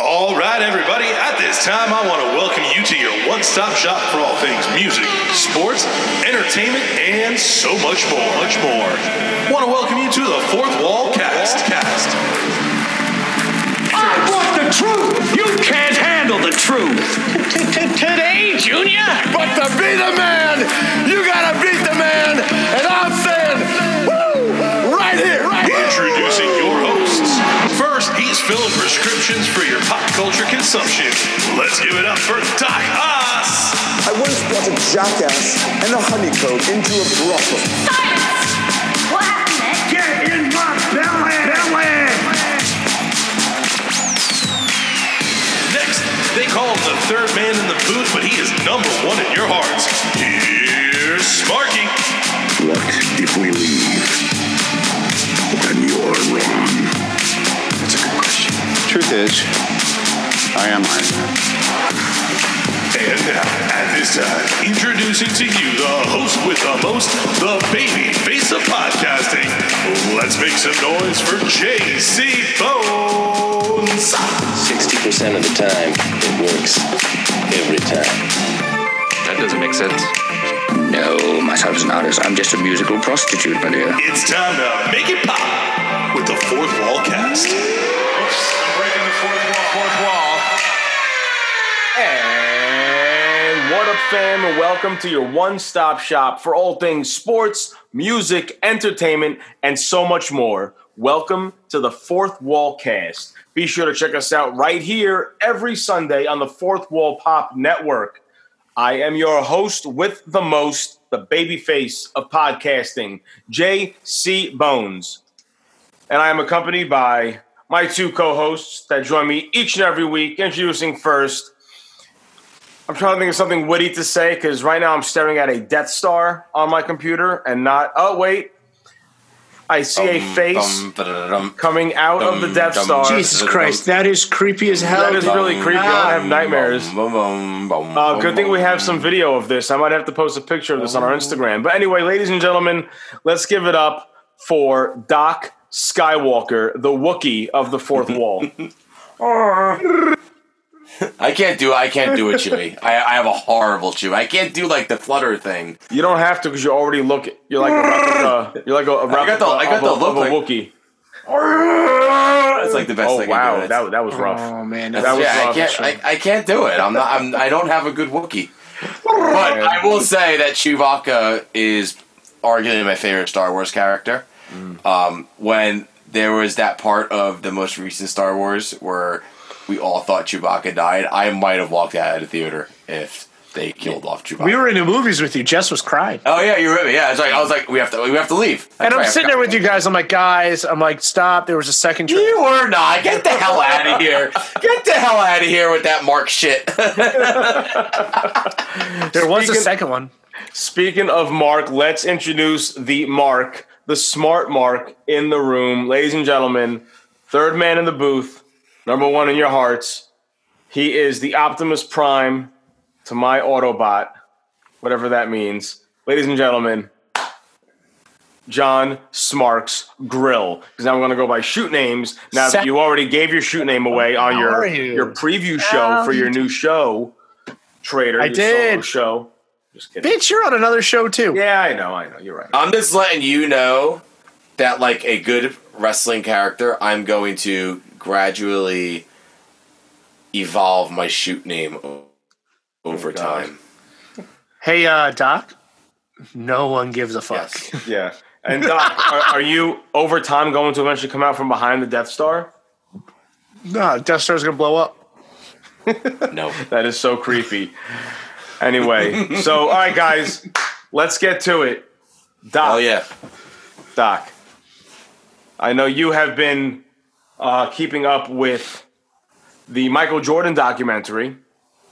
All right, everybody. At this time, I want to welcome you to your one-stop shop for all things music, sports, entertainment, and so much more. Much more. Want to welcome you to the Fourth Wall Cast. Cast. I want the truth. You can't handle the truth. Today, Junior. But to be the man, you gotta beat the man. And I'm saying, filling prescriptions for your pop culture consumption. Let's give it up for Doc Haas. I once brought a jackass and a honeycomb into a brothel. Silence! What happened next? Get in my belly. Belly. Next, they call him the third man in the booth, but he is number one in your hearts. Here's Sparky. What if we leave? Then you're wrong. That's a good question. Truth is, I am Iron Man. And now, at this time, introducing to you the host with the most, the baby face of podcasting. Let's make some noise for JC Bones. 60% of the time, it works every time. That doesn't make sense. No, my is an artist. I'm just a musical prostitute, my dear. It's time to make it pop with the Fourth Wall Cast. Oops, I'm breaking the fourth wall, fourth wall. And what up, fam, and welcome to your one stop shop for all things sports, music, entertainment, and so much more. Welcome to the Fourth Wall Cast. Be sure to check us out right here every Sunday on the Fourth Wall Pop Network. I am your host with the most, the baby face of podcasting, J.C. Bones. And I am accompanied by my two co-hosts that join me each and every week. Introducing first, I'm trying to think of something witty to say because right now I'm staring at a Death Star on my computer and not. Oh wait, I see a face coming out of the Death Star. Jesus Christ, that is creepy as hell. That is really creepy. I have nightmares. Uh, Uh, good thing we have some video of this. I might have to post a picture of this on our Instagram. But anyway, ladies and gentlemen, let's give it up for Doc Skywalker, the Wookiee of the Fourth Wall. I can't do. I can't do a Chewie. I, I have a horrible chew. I can't do like the flutter thing. You don't have to because you already look. You're like a replica. Uh, you're like a, a I got replica the- I got the uh, a, look of a like- Wookiee. That's like the best Oh thing. wow, I can do. that, that was rough. Oh man, That was yeah, I rough. can't. I, I can't do it. I'm not. I'm, I don't have a good Wookiee. But I will say that Chewbacca is arguably my favorite Star Wars character. Mm. Um, when there was that part of the most recent Star Wars where we all thought Chewbacca died, I might have walked out of the theater if they killed off Chewbacca. we were in the movies with you. Jess was crying. Oh yeah, you're with me. Yeah, it's like I was like, we have to, we have to leave. And I'm sitting there with you guys. I'm like, guys, I'm like, stop. There was a second trailer. You were not. Get the hell out of here. Get the hell out of here with that Mark shit. There was a second one. Speaking of Mark, let's introduce the Mark, the smart Mark in the room. Ladies and gentlemen, third man in the booth, number one in your hearts. He is the Optimus Prime to my Autobot, whatever that means. Ladies and gentlemen, John Smarks Grill. Because now we're going to go by shoot names. Now that you already gave your shoot name away on How your, you? your preview show How for oh. your new show, Trader. I did. show. Just kidding. Bitch, you're on another show too. Yeah, I know, I know. You're right. I'm just letting you know that, like a good wrestling character, I'm going to gradually evolve my shoot name o- over God. time. Hey, uh, Doc. No one gives a fuck. Yes. Yeah. And Doc, are, are you over time going to eventually come out from behind the Death Star? No, Death Star's gonna blow up. No. That is so creepy. Anyway, so all right, guys, let's get to it. Doc, Oh yeah. Doc. I know you have been uh, keeping up with the Michael Jordan documentary.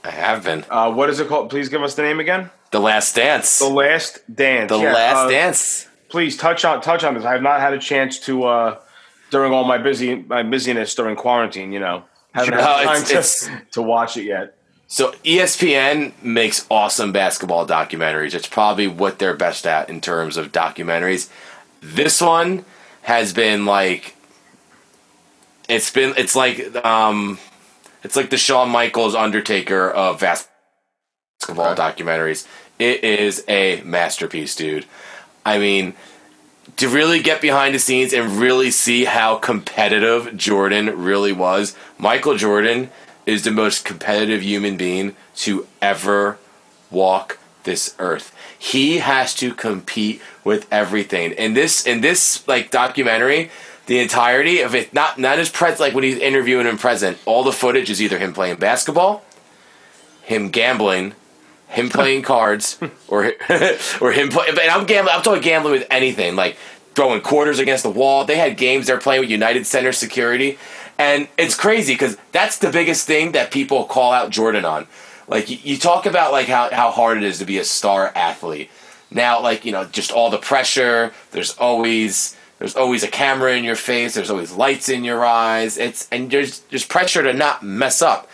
I have been. Uh, what is it called? Please give us the name again. The Last Dance. The Last Dance. The Yeah, Last uh, Dance. please touch on touch on this. I have not had a chance to uh, during all my busy my busyness during quarantine. You know, haven't had time it's- to, it's- to watch it yet. So ESPN makes awesome basketball documentaries. It's probably what they're best at in terms of documentaries. This one has been like it's been it's like um It's like the Shawn Michaels Undertaker of basketball documentaries. It is a masterpiece, dude. I mean, to really get behind the scenes and really see how competitive Jordan really was, Michael Jordan is the most competitive human being to ever walk this earth. He has to compete with everything. In this in this like documentary, the entirety of it not not his present like when he's interviewing him present, all the footage is either him playing basketball, him gambling, him playing cards, or or him play, and I'm gambling I'm talking gambling with anything, like throwing quarters against the wall. They had games they're playing with United Center security. And it's crazy because that's the biggest thing that people call out Jordan on. Like you, you talk about like how, how hard it is to be a star athlete. Now, like, you know, just all the pressure, there's always there's always a camera in your face, there's always lights in your eyes. It's and there's there's pressure to not mess up.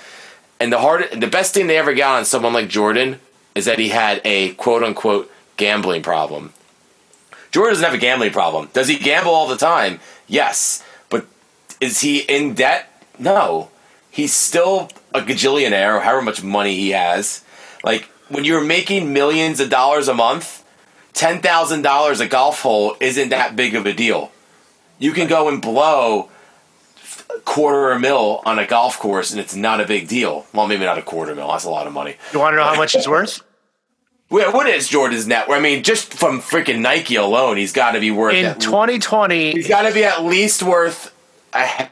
And the hard the best thing they ever got on someone like Jordan is that he had a quote unquote gambling problem. Jordan doesn't have a gambling problem. Does he gamble all the time? Yes. Is he in debt? No. He's still a gajillionaire, however much money he has. Like, when you're making millions of dollars a month, $10,000 a golf hole isn't that big of a deal. You can go and blow a quarter a mil on a golf course and it's not a big deal. Well, maybe not a quarter mil. That's a lot of money. You want to know how much it's worth? Well, what is Jordan's net? I mean, just from freaking Nike alone, he's got to be worth In at- 2020, He's got to be at least worth a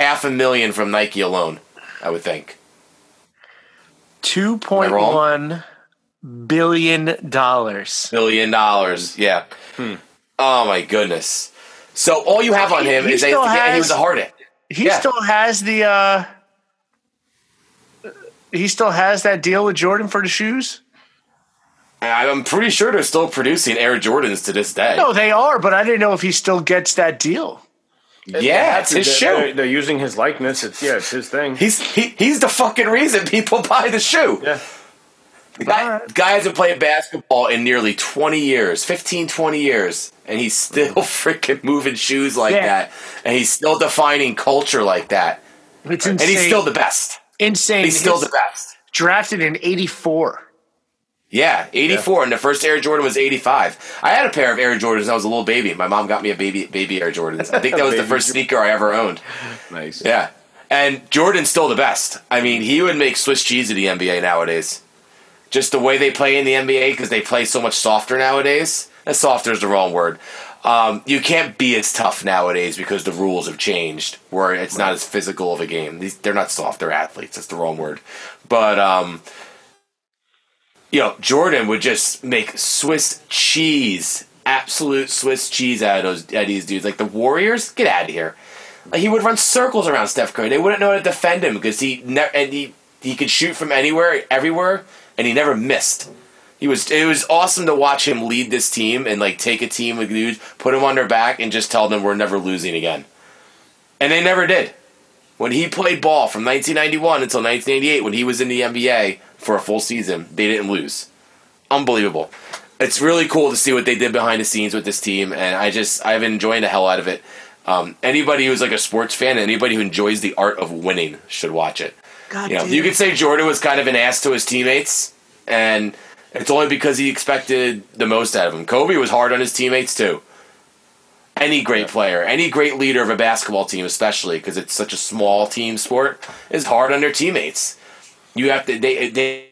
half a million from Nike alone. I would think. two point one billion dollars. Billion dollars. Yeah. Oh my goodness. So all you have on him He is that still and he was a hard it. He Yeah. still has the. uh He still has that deal with Jordan for the shoes. I'm pretty sure they're still producing Air Jordans to this day. No, they are, but I didn't know if he still gets that deal. Yeah, it's his they're, shoe. They're, they're using his likeness. It's yeah, it's his thing. He's he, he's the fucking reason people buy the shoe. Yeah. The guy, guy hasn't played basketball in nearly 20 years, 15, 20 years, and he's still freaking moving shoes like Yeah. that. And he's still defining culture like that. It's insane. And he's still the best. insane. He's still His- the best. Drafted in '84. Yeah, 84, and the first Air Jordan was 85. I had a pair of Air Jordans. I was a little baby. My mom got me a baby baby Air Jordans. I think that was the first sneaker I ever owned. Nice. Yeah. And Jordan's still the best. I mean, he would make Swiss cheese of the NBA nowadays. Just the way they play in the NBA, because they play so much softer nowadays. And softer is the wrong word. Um, you can't be as tough nowadays because the rules have changed, where it's not as physical of a game. These, they're not soft; they're athletes. That's the wrong word. But um, know, Jordan would just make Swiss cheese, absolute Swiss cheese out of those out of these dudes. Like the Warriors, get out of here. Like he would run circles around Steph Curry. They wouldn't know how to defend him because he ne- and he he could shoot from anywhere, everywhere, and he never missed. He was it was awesome to watch him lead this team and like take a team of dudes, put them on their back, and just tell them we're never losing again. And they never did. When he played ball from 1991 until 1988, when he was in the NBA for a full season, they didn't lose. Unbelievable. It's really cool to see what they did behind the scenes with this team, and I just I've been enjoying the hell out of it. Um, anybody who's like a sports fan, anybody who enjoys the art of winning, should watch it. God You know, damn. you could say Jordan was kind of an ass to his teammates, and it's only because he expected the most out of him. Kobe was hard on his teammates too. Any great player, any great leader of a basketball team, especially because it's such a small team sport, is hard on their teammates. You have to. They they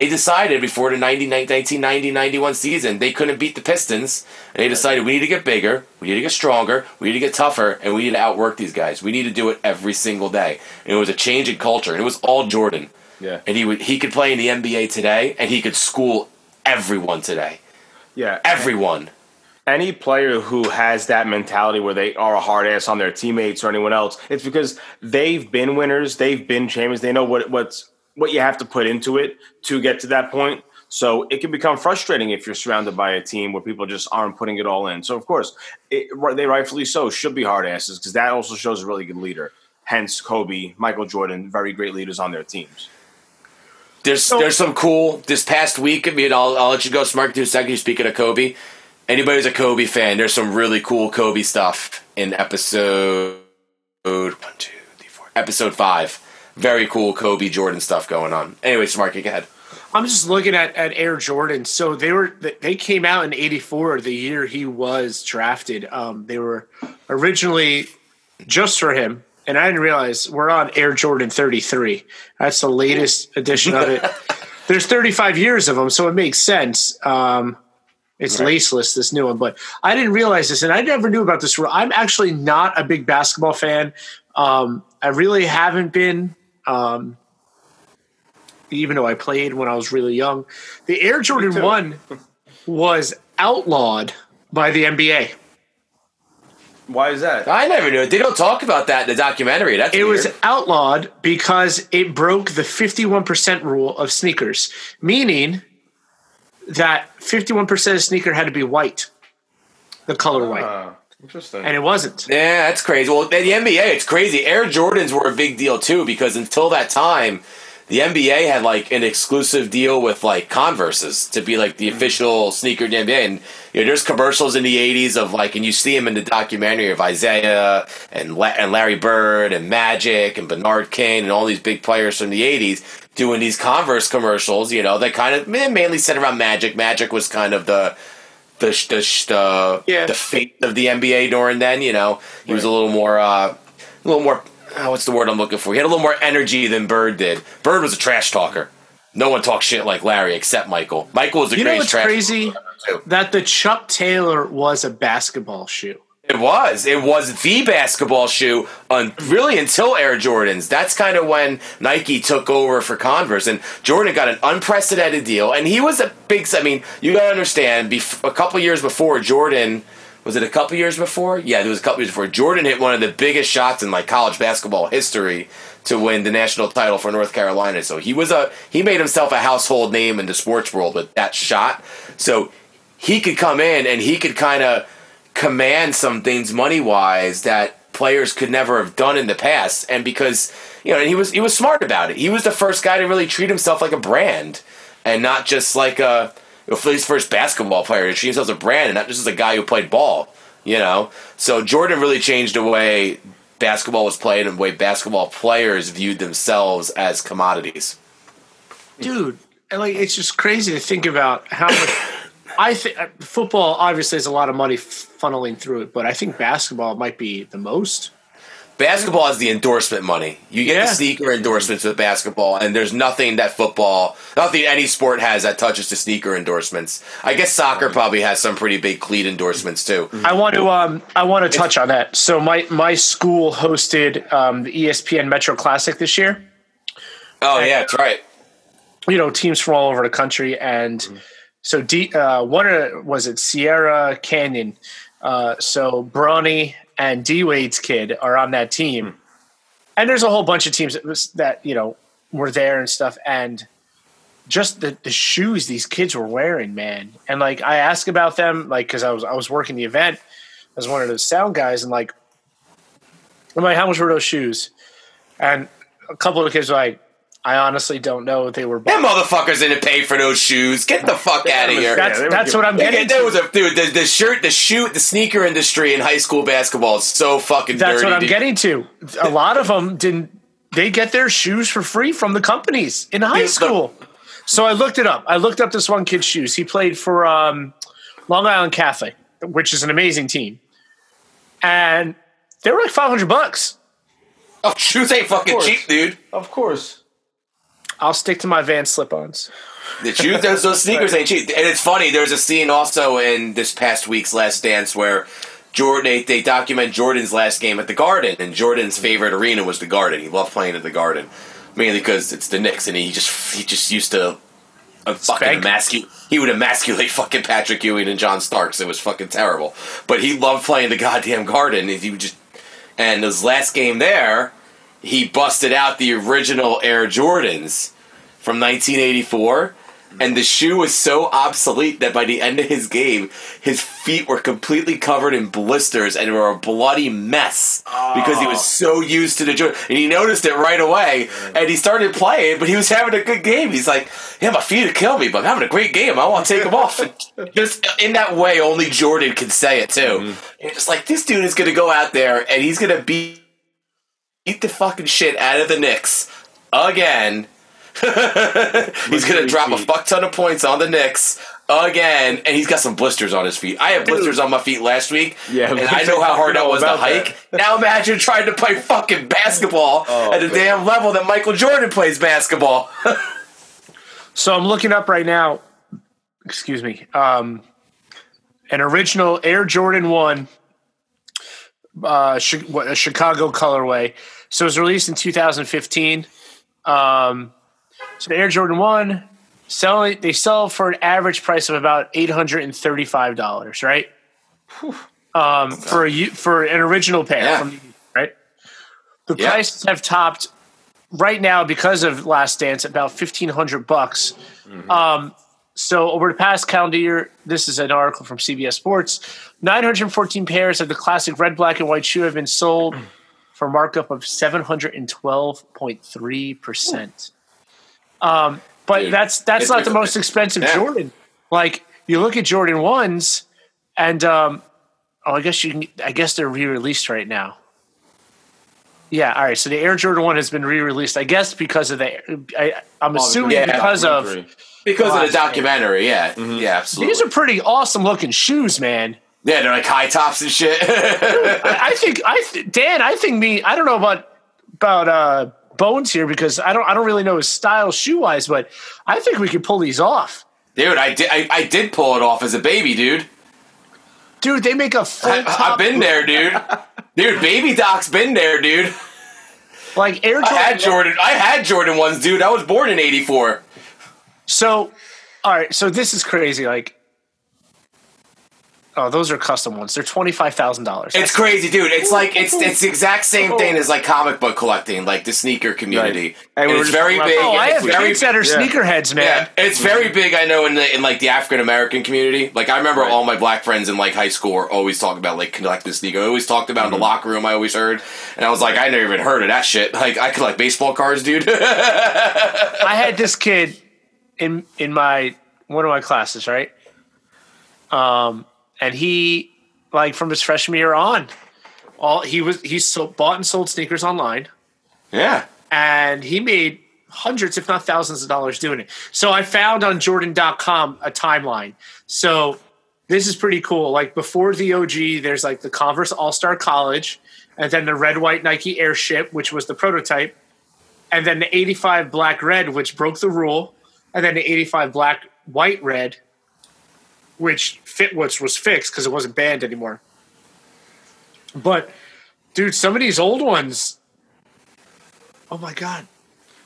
they decided before the 90, 1990 91 season they couldn't beat the Pistons, and they decided we need to get bigger, we need to get stronger, we need to get tougher, and we need to outwork these guys. We need to do it every single day. And it was a change in culture, and it was all Jordan. Yeah. And he would he could play in the NBA today, and he could school everyone today. Yeah. Everyone. any player who has that mentality where they are a hard ass on their teammates or anyone else, it's because they've been winners, they've been champions, they know what what's what you have to put into it to get to that point. So it can become frustrating if you're surrounded by a team where people just aren't putting it all in. So of course, it, they rightfully so should be hard asses because that also shows a really good leader. Hence, Kobe, Michael Jordan, very great leaders on their teams. There's there's some cool this past week. I mean, I'll, I'll let you go, Smart, two seconds. Speaking of Kobe, anybody who's a Kobe fan, there's some really cool Kobe stuff in episode one, two, three, four, episode five. Very cool Kobe Jordan stuff going on. Anyway, Mark, go ahead. I'm just looking at, at Air Jordan. So they were they came out in '84, the year he was drafted. Um, they were originally just for him, and I didn't realize we're on Air Jordan 33. That's the latest edition of it. There's 35 years of them, so it makes sense. Um, it's right. laceless, this new one, but I didn't realize this, and I never knew about this rule. I'm actually not a big basketball fan. Um, I really haven't been. Um, even though I played when I was really young. The Air Jordan 1 was outlawed by the NBA. Why is that? I never knew. it. They don't talk about that in the documentary. That's it weird. was outlawed because it broke the 51% rule of sneakers, meaning that 51% of sneaker had to be white, the color white. Interesting. And it wasn't. Yeah, that's crazy. Well, the NBA, it's crazy. Air Jordans were a big deal too because until that time, the NBA had like an exclusive deal with like Converse's to be like the mm-hmm. official sneaker of the NBA. And you know, there's commercials in the '80s of like, and you see them in the documentary of Isaiah and La- and Larry Bird and Magic and Bernard King and all these big players from the '80s doing these Converse commercials. You know, that kind of mainly centered around Magic. Magic was kind of the the the the, yeah. the fate of the NBA during then. You know, he right. was a little more uh, a little more oh, what's the word I'm looking for? He had a little more energy than Bird did. Bird was a trash talker. No one talks shit like Larry except Michael. Michael was a you know what's crazy that the Chuck Taylor was a basketball shoe. It was. It was the basketball shoe on really until Air Jordans. That's kind of when Nike took over for Converse, and Jordan got an unprecedented deal. And he was a big. I mean, you got to understand. a couple years before Jordan was it a couple years before? Yeah, it was a couple years before. Jordan hit one of the biggest shots in like college basketball history to win the national title for North Carolina. So he was a he made himself a household name in the sports world with that shot. So he could come in and he could kind of command some things money wise that players could never have done in the past. And because you know, and he was he was smart about it. He was the first guy to really treat himself like a brand and not just like a his first basketball player to treat himself as a brand and not just as a guy who played ball. You know, so Jordan really changed the way basketball was played and the way basketball players viewed themselves as commodities. Dude, like it's just crazy to think about how much. I think uh, football obviously has a lot of money funneling through it, but I think basketball might be the most. Basketball is the endorsement money. You get yeah. the sneaker endorsements with basketball, and there's nothing that football, nothing any sport has that touches the sneaker endorsements. I guess soccer probably has some pretty big cleat endorsements too. I want to, um, I want to touch on that. So my my school hosted um, the ESPN Metro Classic this year. Oh and, yeah, that's right. You know, teams from all over the country, and mm-hmm. So D, uh, of was it Sierra Canyon. Uh, so Bronny and D Wade's kid are on that team. Hmm. And there's a whole bunch of teams that, was, that you know were there and stuff, and just the the shoes these kids were wearing, man. And like I asked about them, like because I was I was working the event as one of those sound guys, and like I'm like, how much were those shoes? And a couple of the kids were like, I honestly don't know if they were. Them motherfuckers didn't pay for those shoes. Get the fuck out of here. That's, yeah, that's what I'm getting. There was a dude. The, the, shirt, the shoe, the sneaker industry in high school basketball is so fucking. That's dirty, what I'm dude. getting to. A lot of them didn't. They get their shoes for free from the companies in high school. So I looked it up. I looked up this one kid's shoes. He played for um, Long Island Catholic, which is an amazing team, and they were like 500 bucks. Oh, shoes ain't fucking cheap, dude. Of course. I'll stick to my Van slip-ons. The shoes, those, those sneakers ain't cheap. And it's funny. There's a scene also in this past week's Last Dance where Jordan they, they document Jordan's last game at the Garden, and Jordan's favorite arena was the Garden. He loved playing at the Garden, mainly because it's the Knicks, and he just he just used to uh, fucking emasculate. He would emasculate fucking Patrick Ewing and John Starks. It was fucking terrible. But he loved playing the goddamn Garden. And he would just and his last game there, he busted out the original Air Jordans from 1984 and the shoe was so obsolete that by the end of his game, his feet were completely covered in blisters and were a bloody mess because he was oh. so used to the joint. And he noticed it right away, and he started playing. But he was having a good game. He's like, "Yeah, my feet would kill me, but I'm having a great game. I want to take them off." And just in that way, only Jordan can say it too. Mm-hmm. Just like this dude is going to go out there and he's going to beat beat the fucking shit out of the Knicks again. he's going to drop a fuck ton of points on the Knicks again, and he's got some blisters on his feet. I had blisters on my feet last week, Yeah, and I know how hard that was to about hike. Now imagine trying to play fucking basketball Oh, at the man. damn level that Michael Jordan plays basketball. So I'm looking up right now. Excuse me. Um, an original Air Jordan One, uh, Chi- what, a Chicago colorway. So it was released in 2015. Um, so the Air Jordan One selling they sell for an average price of about eight hundred and thirty-five dollars, right? Um, for a for an original pair, Yeah. from the, right? The Yeah. prices have topped right now because of Last Dance about fifteen hundred bucks. Um, so over the past calendar year, this is an article from CBS Sports. Nine hundred fourteen pairs of the classic red, black, and white shoe have been sold for a markup of seven hundred and twelve point three percent. Um, but Dude, that's that's it's not the most expensive Yeah. Jordan. Like you look at Jordan ones, and um, oh, I guess you can. I guess they're re-released right now. Yeah, all right. So the Air Jordan One has been re-released, I guess, because of the. I, I'm assuming yeah, because of because of the documentary, yeah, yeah, absolutely. these are pretty awesome looking shoes, man. yeah, they're like high tops and shit. I, I think I th- Dan, I think me. I don't know about about uh, Bones here because I don't I don't really know his style shoe wise, but I think we could pull these off, dude, I did, I, I did pull it off as a baby, dude. dude. They make a full I, top. I've been there, dude. Dude, Baby Doc's been there, dude. like Air I Jordan. had Jordan. I had Jordan ones, dude. I was born in '84. So, all right. So this is crazy. Like, oh, those are custom ones. They're twenty five thousand dollars. It's crazy, dude. It's like it's it's the exact same thing as like comic book collecting, like the sneaker community. Right. And And, it's very big. Oh, I have very, kids that are yeah. sneakerheads, man. yeah, it's very big. I know in the in like the African American community. Like I remember all my black friends in like high school were always talking about like collecting sneaker. I always talked about in the locker room. I always heard, and I was like, I never even heard of that shit. Like I collect baseball cards, dude. I had this kid in in my one of my classes, right? Um, and he like from his freshman year on, all he was he sold, bought and sold sneakers online, yeah. and he made hundreds, if not thousands, of dollars doing it. So I found on Jordan.com a timeline. So this is pretty cool. Like before the OG, there's like the Converse All Star College, and then the red white Nike Airship, which was the prototype, and then the 85 black red, which broke the rule, and then the 85 black white red, which fit which was fixed because it wasn't banned anymore. But dude, some of these old ones, oh my god.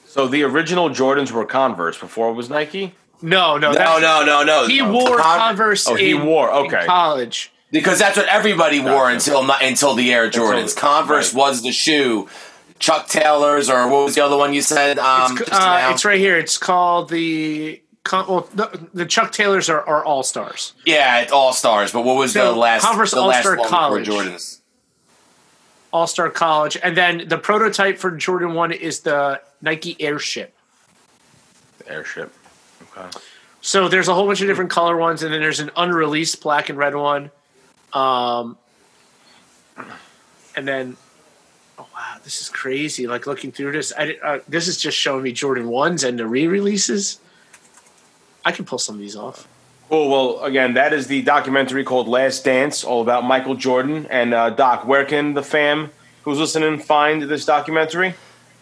So the original Jordans were Converse before it was Nike. No, no, No, that's- no, no, no. He No. wore Con- Converse. Oh, he in- wore, in okay. college. because that's what everybody wore Gotcha. until not, until the Air Jordans. Converse right. was the shoe. Chuck Taylors or what was the other one you said? Um, It's, uh, it's right here. It's called the. Well, the, the Chuck Taylors are, are all stars. yeah, it's All Stars. But what was So, the last Converse the one before College. Jordans? All Star College, and then the prototype for Jordan One is the Nike Airship. The airship. Okay. So there's a whole bunch of different color ones, and then there's an unreleased black and red one. Um, and then, oh wow, this is crazy! Like looking through this, I, uh, this is just showing me Jordan ones and the re-releases. I can pull some of these off. Cool. Well, again, that is the documentary called Last Dance, all about Michael Jordan. And uh, Doc, where can the fam who's listening find this documentary?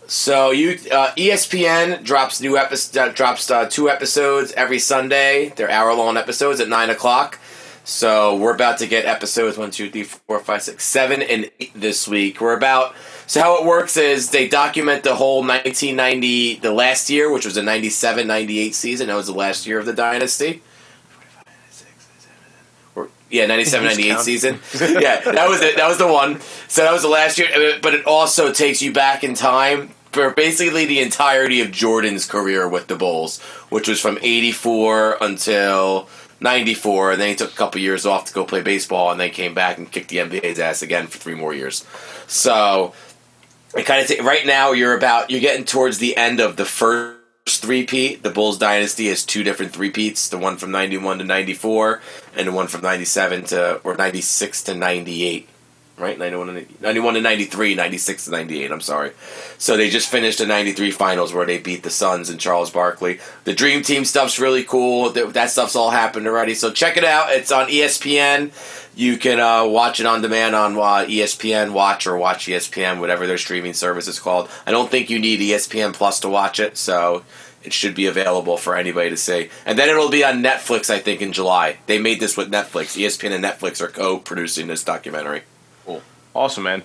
So you uh, ESPN drops new episode drops uh, two episodes every Sunday. They're hour long episodes at nine o'clock. So we're about to get episodes one, two, three, four, five, six, seven, and eight this week. We're about so how it works is they document the whole 1990, the last year, which was the 97, 98 season. That was the last year of the dynasty. Or- Yeah, 97-98 season. Yeah, that was it. That was the one. So that was the last year. But it also takes you back in time for basically the entirety of Jordan's career with the Bulls, which was from 84 until 94. And then he took a couple years off to go play baseball and then came back and kicked the NBA's ass again for three more years. So it kind of right now you're about you're getting towards the end of the first three-peat. The Bulls dynasty has two different three-peats, the one from 91 to 94 and the one from 97 to or 96 to 98. right? 91 and 91 to 93, 96 to 98, I'm sorry. So they just finished the 93 finals where they beat the Suns and Charles Barkley. The Dream Team stuff's really cool. That, that stuff's all happened already. So check it out. It's on ESPN. You can uh, watch it on demand on uh, ESPN Watch or Watch ESPN, whatever their streaming service is called. I don't think you need ESPN Plus to watch it, so it should be available for anybody to see. And then it'll be on Netflix, I think, in July. They made this with Netflix. ESPN and Netflix are co-producing this documentary. Cool. Awesome, man.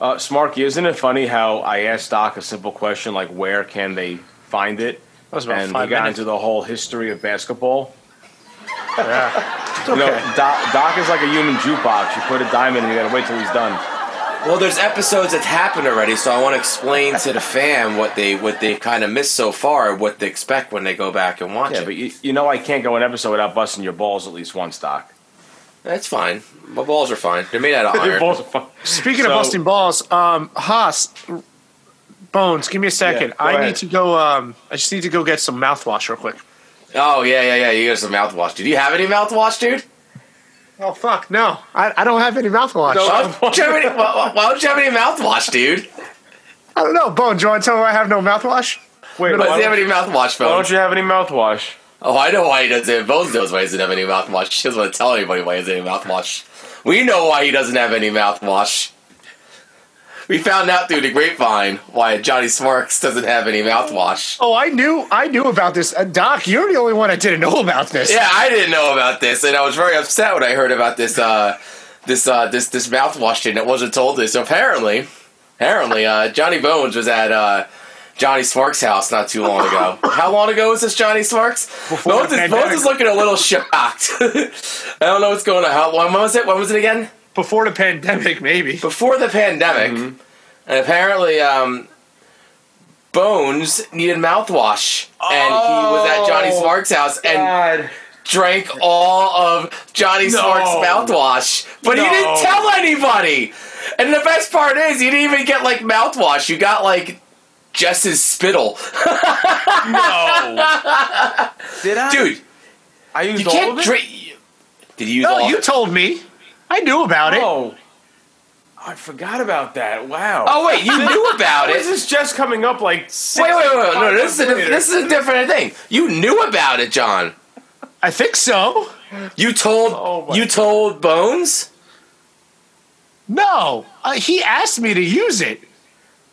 Uh, Smarky, isn't it funny how I asked Doc a simple question like, where can they find it? That was about and five he got minutes. into the whole history of basketball. Yeah. You know, Doc, Doc is like a human jukebox. You put a diamond in, and you gotta wait till he's done. Well, there's episodes that's happened already, so I want to explain to the fan what they what they kind of missed so far, what they expect when they go back and watch Yeah, it. but you, you know I can't go an episode without busting your balls at least once, Doc. That's fine. My balls are fine. They're made out of Your iron. balls are fine. Speaking So- of busting balls, um, Haas, Bones, give me a second. Yeah, I ahead. need to go. Um, I just need to go get some mouthwash real quick. Oh yeah, yeah, yeah. You got some mouthwash. Did you have any mouthwash, dude? Oh fuck, no, I, I don't have any mouthwash. Why don't you have any, why, why don't you have any mouthwash, dude? I don't know, Bone. Do you want to tell me I have no mouthwash? Wait, Why why does he have any mouthwash, why don't you have any mouthwash? Oh, I know why he doesn't. Bones knows why he doesn't have any mouthwash. He doesn't want to tell anybody why he doesn't have any mouthwash. We know why he doesn't have any mouthwash. We found out through the grapevine why Johnny Smarks doesn't have any mouthwash. Oh, I knew. I knew about this. Uh, Doc, you're the only one that didn't know about this. Yeah, I didn't know about this, and I was very upset when I heard about this. Uh, this uh, this this mouthwash thing that wasn't told this. So apparently, apparently, uh, Johnny Bones was at uh, Johnny Smarks' house not too long ago. How long ago was this, Johnny Smarks? Bones is, Bones is looking a little shocked. I don't know what's going on. How when was it? When was it again? Before the pandemic, maybe. Before the pandemic, and apparently. Um, Bones needed mouthwash, and he was at Johnny Oh, Smarks' house, and drank all of Johnny No. Smarks' mouthwash, but he didn't tell anybody. And the best part is, he didn't even get like mouthwash. You got like Jess's spittle, No. Did I? dude. I used You all can't of it? drink. Did you use No, all? you told me. I knew about it. Oh. I forgot about that. Wow. oh wait, you knew about it. this is just coming up like six Wait, wait, wait, wait. No, this is a, months this is a different thing. You knew about it, John. I think so. You told Oh my you told Bones. No, uh, he asked me to use it.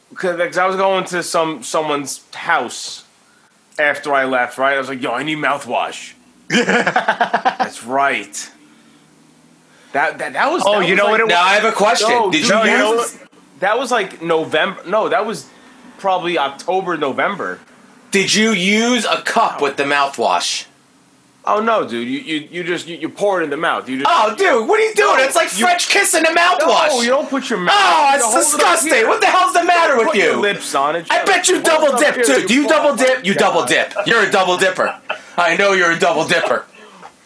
because I was going to some someone's house after I left. Right, I was like, "Yo, I need mouthwash." That's right. That that that was. Oh, that you was know like- what it Now I have a question. No, Did dude, you you know use? what? That was like November. No, that was probably October, November. Did you use a cup with the mouthwash? Oh no, dude! You you, you just you, you pour it in the mouth. You just Oh, dude, what are you doing? No, it's like you- French kissing the mouthwash. no, you don't put your mouth. Oh, it's hold it disgusting. What the hell's the matter with Put you? your lips on it. I bet you double dip here. too. Do you double my dip? You double dip. You're a double dipper. I know you're a double dipper.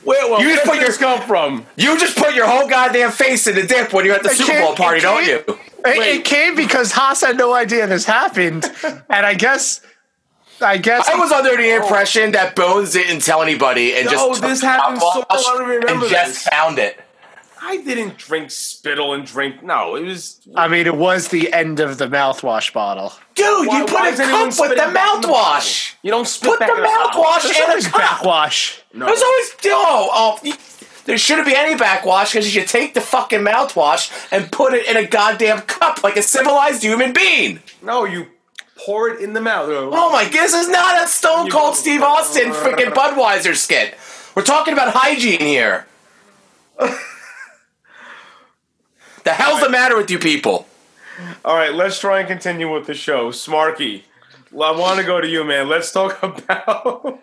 Where, well, You just put your- come from? You just put your whole goddamn face in the dip when you're at the It Super Bowl party, it don't you? It, it came because Haas had no idea this happened, and I guess, I guess I was under the oh. impression that Bones didn't tell anybody and No, just took this happened so- mouthwash I don't remember and this. just found it. I didn't drink spittle and drink. No, it was. I mean, it was the end of the mouthwash bottle. Dude, Why- you put a cup with the spitting back in the mouthwash. You don't spit Put the back in the mouthwash There's in a always cup. backwash. No. There's always oh, oh you, there shouldn't be any backwash because you should take the fucking mouthwash and put it in a goddamn cup like a civilized human being. No, you pour it in the mouth. Oh my, this is not a Stone Cold Steve Austin freaking Budweiser skit. We're talking about hygiene here. the hell's the matter with you people? All right, let's try and continue with the show. Smarky, I want to go to you, man. Let's talk about.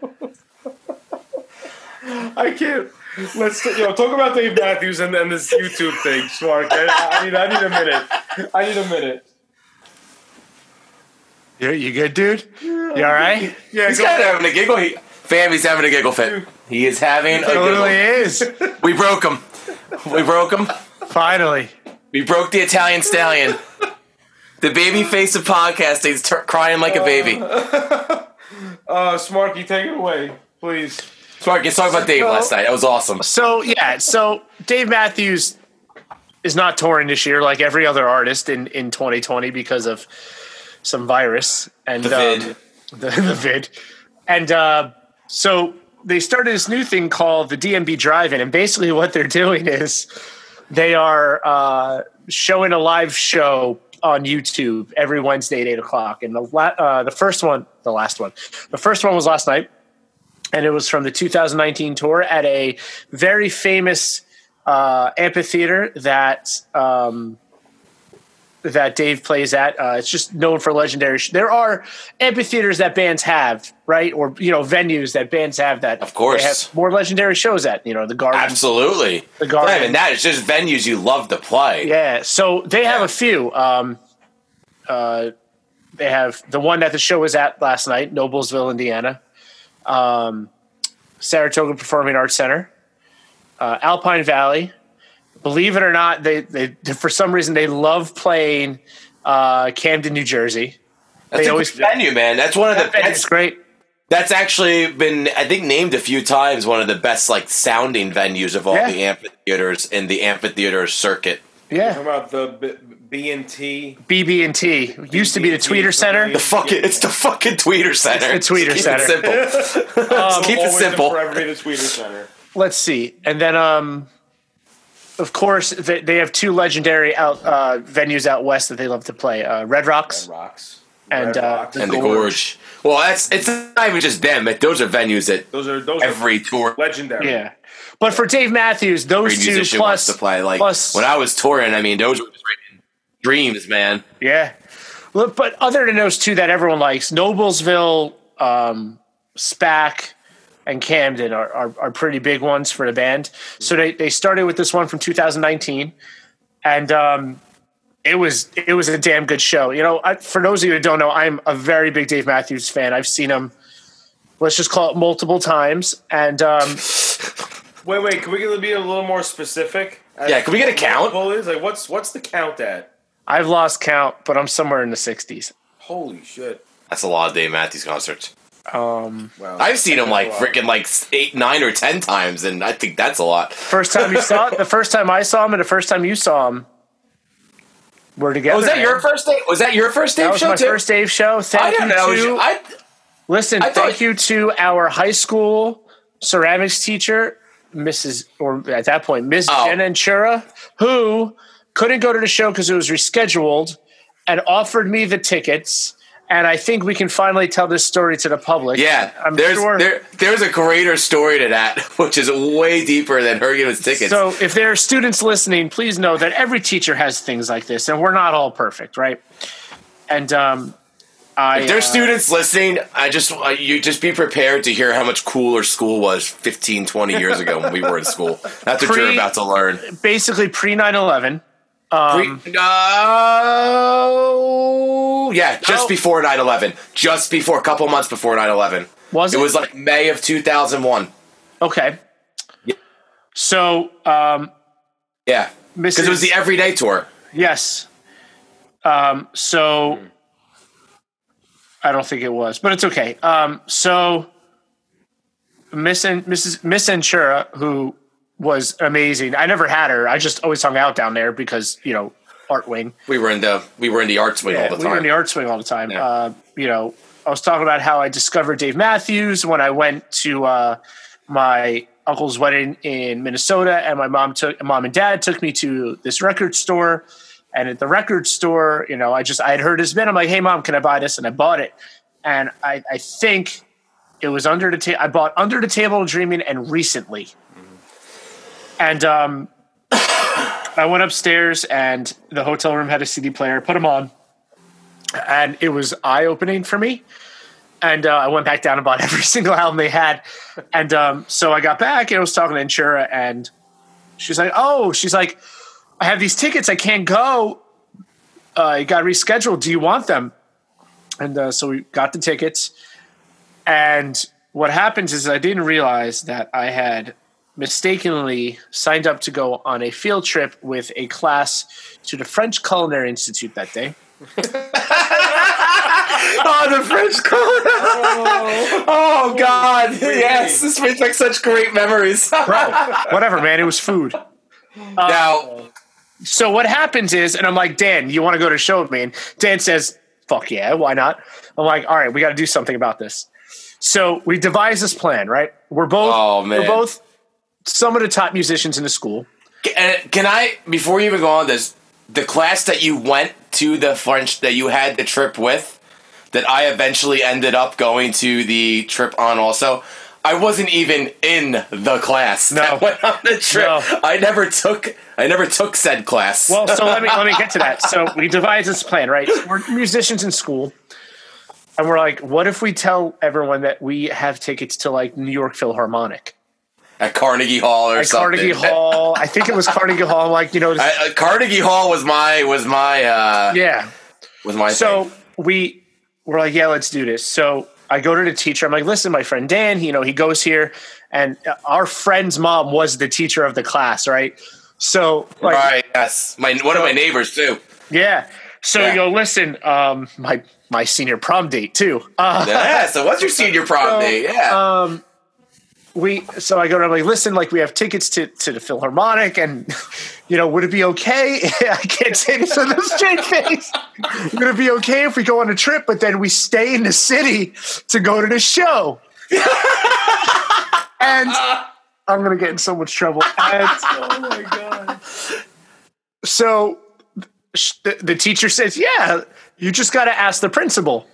I can't. Let's you know talk about Dave Matthews and, then this YouTube thing, Smark. I, I need I need a minute. I need a minute. You, you good, dude? You all right? Yeah, He's kind of having a giggle. He, fam, he's having a giggle fit. He is having a It totally giggle. is. We broke him. We broke him. Finally. We broke the Italian stallion. The baby face of podcasting is tur crying like a baby. Uh, Smarky, take it away, please. Sorry, let's talk about Dave last night. That was awesome. So yeah, so Dave Matthews is not touring this year like every other artist in in 2020 because of some virus and The vid. um, the, the vid, and uh, so they started this new thing called the DMB Drive-In, and basically what they're doing is they are uh, showing a live show on YouTube every Wednesday at eight o'clock. And the la- uh, the first one, the last one, the first one was last night, and it was from the 2019 tour at a very famous uh, amphitheater that. Um, that Dave plays at. Uh, it's just known for legendary. Sh- there are amphitheaters that bands have, right, or you know, venues that bands have that. Of course. more legendary shows at. You know, the Garden. Absolutely. The Garden. Yeah, and that is just venues you love to play. Yeah, so they have a few. Um, uh, they have the one that the show was at last night, Noblesville, Indiana, um, Saratoga Performing Arts Center, uh, Alpine Valley. Believe it or not, they, they for some reason they love playing uh, Camden, New Jersey. That's they a always good venue, man. That's one of the It's that's great. That's actually been, I think, named a few times one of the best like sounding venues of all Yeah. the amphitheaters in the amphitheater circuit. Yeah, How about the B and T? BB and T used to be the Tweeter Center. The fucking, it's the fucking Tweeter Center. It's the Tweeter Keep Center. It simple. Um, Keep it Always and simple. Forever be the Tweeter Center. let's see and then um of course they, they have two legendary out uh venues out west that they love to play uh red rocks Rocks. and Red uh Rocks. And the gorge. Well, that's it's not even just them. But those are venues that Those are those every are tour legendary. yeah but for dave matthews those every two plus to play. Like plus when I was touring, I mean, those were just dreams, man. yeah Look, but other than those two that everyone likes noblesville um spac and camden are, are, are pretty big ones for the band so they, they started with this one from 2019 and um it was it was a damn good show. You know, I, for those of you who don't know, I'm a very big Dave Matthews fan. I've seen him, let's just call it multiple times, and um, Wait, wait. Can we get- be a little more specific? Yeah, can we get a count? Multiple Is like what's what's the count at? I've lost count, but I'm somewhere in the 60s. Holy shit! That's a lot of Dave Matthews concerts. Um, Wow. I've seen him like That's freaking like eight, nine, or ten times, and I think that's a lot. first time you saw it, the first time I saw him, and the first time you saw him, we're together. Oh, was that man. your first date? Was that your first Dave That was show my too? first Dave show. I Thank didn't you know. to I, listen. I thought- thank you to our high school ceramics teacher, Mrs. or at that point, Miss Oh. Jenna Enchura, who couldn't go to the show because it was rescheduled, and offered me the tickets. And I think we can finally tell this story to the public. yeah, I'm there's sure. there, there's a greater story to that, which is way deeper than her giving us tickets. So, if there are students listening, please know that every teacher has things like this, and we're not all perfect, right? And um, I, if there's uh, students listening, I just uh, you just be prepared to hear how much cooler school was 15, 20 years ago when we were in school. That's what you're about to learn. basically pre 9 11. Um, Pre- oh, yeah, just Oh. before 9-11. Just before, a couple months before 9-11. Was It it? was like May of 2001. Okay. So, um, Yeah. Because it was the everyday tour. yes. Um, so, I don't think it was, but it's okay. Um, so, Miss and Mrs. Miss Enchura, who was amazing. I never had her. I just always hung out down there because you know art wing. We were in the we were in the art swing all the time. we were in the art swing all the time. Yeah. Uh, you know, I was talking about how I discovered Dave Matthews when I went to uh, my uncle's wedding in Minnesota, and my mom took mom and dad took me to this record store. And at the record store, you know, I just I had heard his band. I'm like, hey mom, can I buy this? And I bought it. And I, I think it was under the table. I bought Under the Table Dreaming and recently. And um, I went upstairs, and the hotel room had a CD player. Put them on, and it was eye opening for me. And uh, I went back down and bought every single album they had. And um, so I got back and I was talking to Insura, and she's like, "Oh, she's like, I have these tickets. I can't go. Uh, it got rescheduled. Do you want them?" And uh, so we got the tickets. And what happens is I didn't realize that I had mistakenly signed up to go on a field trip with a class to the French Culinary Institute that day. oh, the French culinary. Oh, oh God. Yes. This brings back such great memories. Bro, whatever, man. It was food. now, uh, So what happens is, and I'm like, Dan, you want to go to show with me? And Dan says, fuck yeah, why not? I'm like, all right, we got to do something about this. So we devise this plan, right? We're both, Oh, man. we're both some of the top musicians in the school. And uh, can I, before you even go on this, the class that you went to the French that you had the trip with, that I eventually ended up going to the trip on also. I wasn't even in the class No. that went on the trip. No. I never took. I never took said class. Well, so let me let me get to that. So we devise this plan, right? So we're musicians in school, and we're like, what if we tell everyone that we have tickets to like New York Philharmonic, at Carnegie Hall or like something. Carnegie Hall? I think it was Carnegie Hall. Like you know, I, uh, Carnegie Hall was my was my uh yeah. was my So thing. we we're like, yeah, let's do this. So I go to the teacher. I'm like, listen, my friend Dan, you know, he goes here, and our friend's mom was the teacher of the class, right? So like, right. Yes, my one of my neighbors too. yeah. So Yeah. you go, listen, um, my my senior prom date too. Uh, Yeah. So what's your senior prom So, day? Yeah. We so I go to like, listen, like we have tickets to to the Philharmonic, and you know, would it be okay? I can't say so. this with a straight face. would it be okay if we go on a trip, but then we stay in the city to go to the show? and I'm gonna get in so much trouble. And, oh my god! So the, the teacher says, "Yeah, you just got to ask the principal."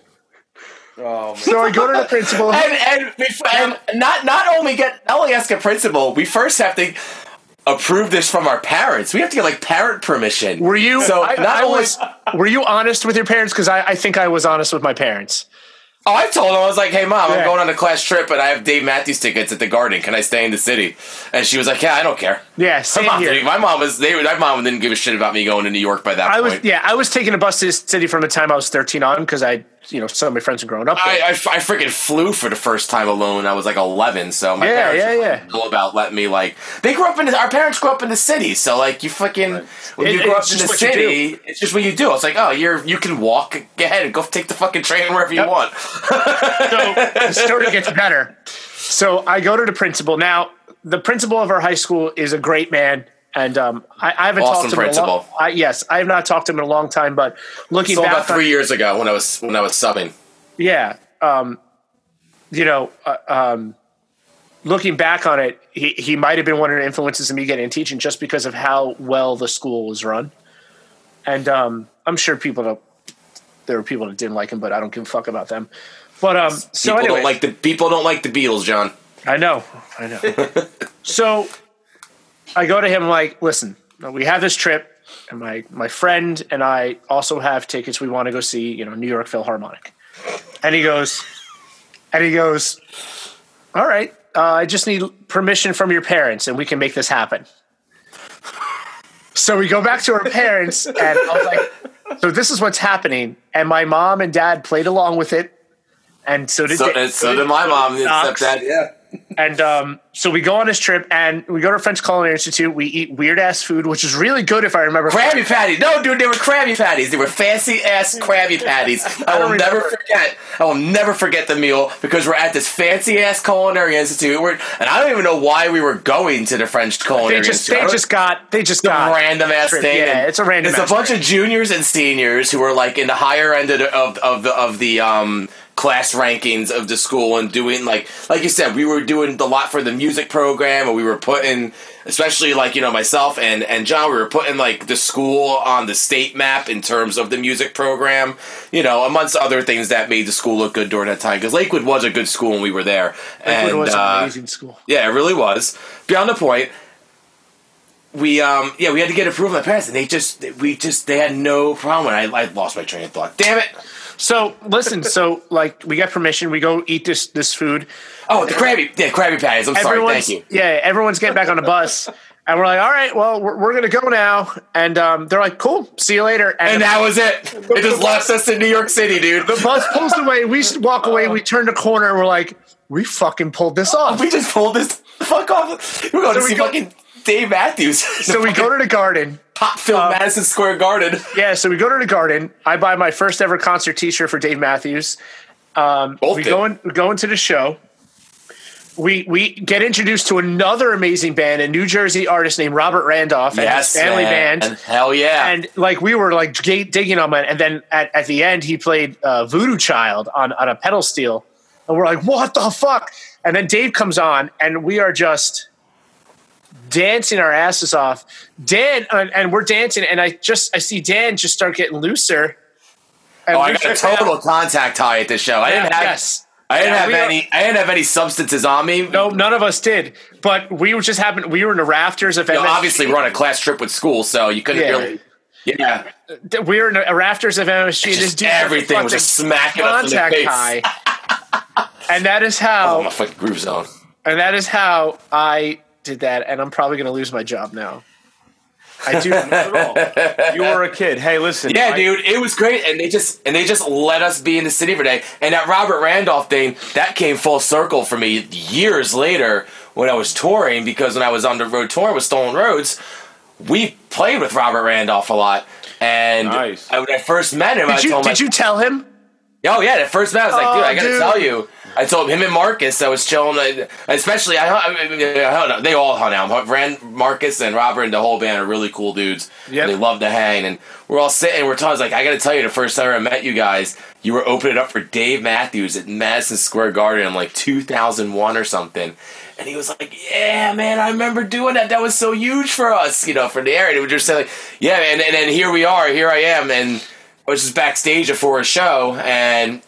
Oh. So I go to the principal. and and, we, and not not only get not only ask a principal, we first have to approve this from our parents. We have to get like parent permission. Were you? So I, not I only. was. Were you honest with your parents? Because I, I think I was honest with my parents. oh, I told them I was like, "Hey, mom, Yeah. I'm going on a class trip, and I have Dave Matthews tickets at the Garden. Can I stay in the city?" And she was like, "Yeah, I don't care." Yeah, My same mom, here. didn't- my mom was. They, my mom didn't give a shit about me going to New York by that I was. Yeah, I was taking a bus to the city from the time I was 13 on because I, you know, some of my friends were growing up. There. I, I, I freaking flew for the first time alone. I was like 11, so my Yeah, parents yeah, were yeah. fucking cool about letting me like. They grew up in the, our parents grew up in the city, so like you fucking when It- you grow up in the city, it's just what you do. It's like oh, you're you can walk. Go ahead and go take the fucking train wherever you want. so the story gets better. So I go to the principal. Now, the principal of our high school is a great man. And um, I, I haven't Awesome talked to him in a long, principal. I, yes, I have not talked to him in a long time. But looking So back, about on- three years ago when I was when I was subbing. yeah, um, you know, uh, um, looking back on it, he, he might have been one of the influences in me getting into teaching just because of how well the school was run. And um, I'm sure people don't. There were people that didn't like him, but I don't give a fuck about them. But um, so People anyway, don't like the people don't like the Beatles, John. I know, I know. so I go to him like, listen, we have this trip, and my my friend and I also have tickets. We want to go see, you know, New York Philharmonic. And he goes, and he goes, all right. Uh, I just need permission from your parents, and we can make this happen. So we go back to our parents, and I was like, so this is what's happening. And my mom and dad played along with it. And so did So, they- so did my mom. Except that, yeah. And um, so we go on this trip and we go to French Culinary Institute. We eat weird ass food, which is really good if I remember. Krabby Patties. No, dude, they were Krabby Patties. They were fancy ass Krabby Patties. I will don't never forget. I will never forget the meal because we're at this fancy ass culinary institute, we're, and I don't even know why we were going to the French culinary They just institute. I they just got they just got random ass trip. thing. Yeah, it's a random. It's a bunch trip. of juniors and seniors who are like in the higher end of the, of, of the of the um class rankings of the school and doing like like you said we were doing a lot for the music program and we were putting especially like you know myself and and John we were putting like the school on the state map in terms of the music program you know amongst other things that made the school look good during that time because Lakewood was a good school when we were there Lakewood and was an uh, amazing school. yeah, it really was. Beyond the point, we um yeah we had to get approval from the parents, and they just we just they had no problem. And I, I lost my train of thought. Damn it! So listen, so like we get permission, we go eat this this food. Oh, the crabby, yeah crabby Patties. I'm sorry. Thank you. yeah, everyone's getting back on the bus. And we're like, all right, well, we're, we're gonna go now. And um, they're like, cool, see you later. And that was it. It just left us in New York City, dude. the bus pulls away. We walk away. We turn the corner. and We're like, we fucking pulled this off. We just pulled this fuck off. We're going So to we see go- fucking Dave Matthews. So we go to the garden. Pop Film uh, Madison Square Garden. Yeah, so we go to the garden. I buy my first ever concert T-shirt for Dave Matthews. Um, Both we did. go in, we go into the show. we we get introduced to another amazing band, a New Jersey artist named Robert Randolph Yes, and his family man. band. Hell yeah. And like we were like ga- digging on it, and then at, at the end he played uh, Voodoo Child on on a pedal steel, and we're like, what the fuck? And then Dave comes on, and we are just dancing our asses off. Dan and, and we're dancing, and I just I see Dan just start getting looser. And oh, I got a total contact high at this show. I didn't have. yes. I didn't Yeah, have we are- any. I didn't have any substances on me. No, none of us did. But we were just happened. We were in the rafters of You know, obviously, we're on a class trip with school, so you couldn't Yeah. really. Yeah, we were in the rafters of MSG. this Just dude everything was just smacking us in the contact face. high. and that is oh, how. my fucking groove zone. and that is how I did that. And I'm probably going to lose my job now. I do. Not at all. You were a kid. Hey, listen. Yeah, I- dude, it was great, and they just and they just let us be in the city for day. And that Robert Randolph thing that came full circle for me years later when I was touring because when I was on the road touring with Stolen Roads, we played with Robert Randolph a lot. And Nice. I, when I first met him, I Did you, told him, did you tell him? Oh yeah, the first match I was like, Oh, dude, I oh, gotta dude. tell you. I told him and Marcus. I was chilling, I- especially I, I, I, I don't know, they all hung out. Ran Marcus and Robert and the whole band are really cool dudes. Yep. They love to hang, and we're all sitting. We're talking. I was like, I gotta tell you, the first time I met you guys, you were opening up for Dave Matthews at Madison Square Garden in like 2001 or something. And he was like, "Yeah, man, I remember doing that. That was so huge for us, you know, for the area." And we were just saying, like, "Yeah," and, and then here we are. Here I am, and I was just backstage for a show, and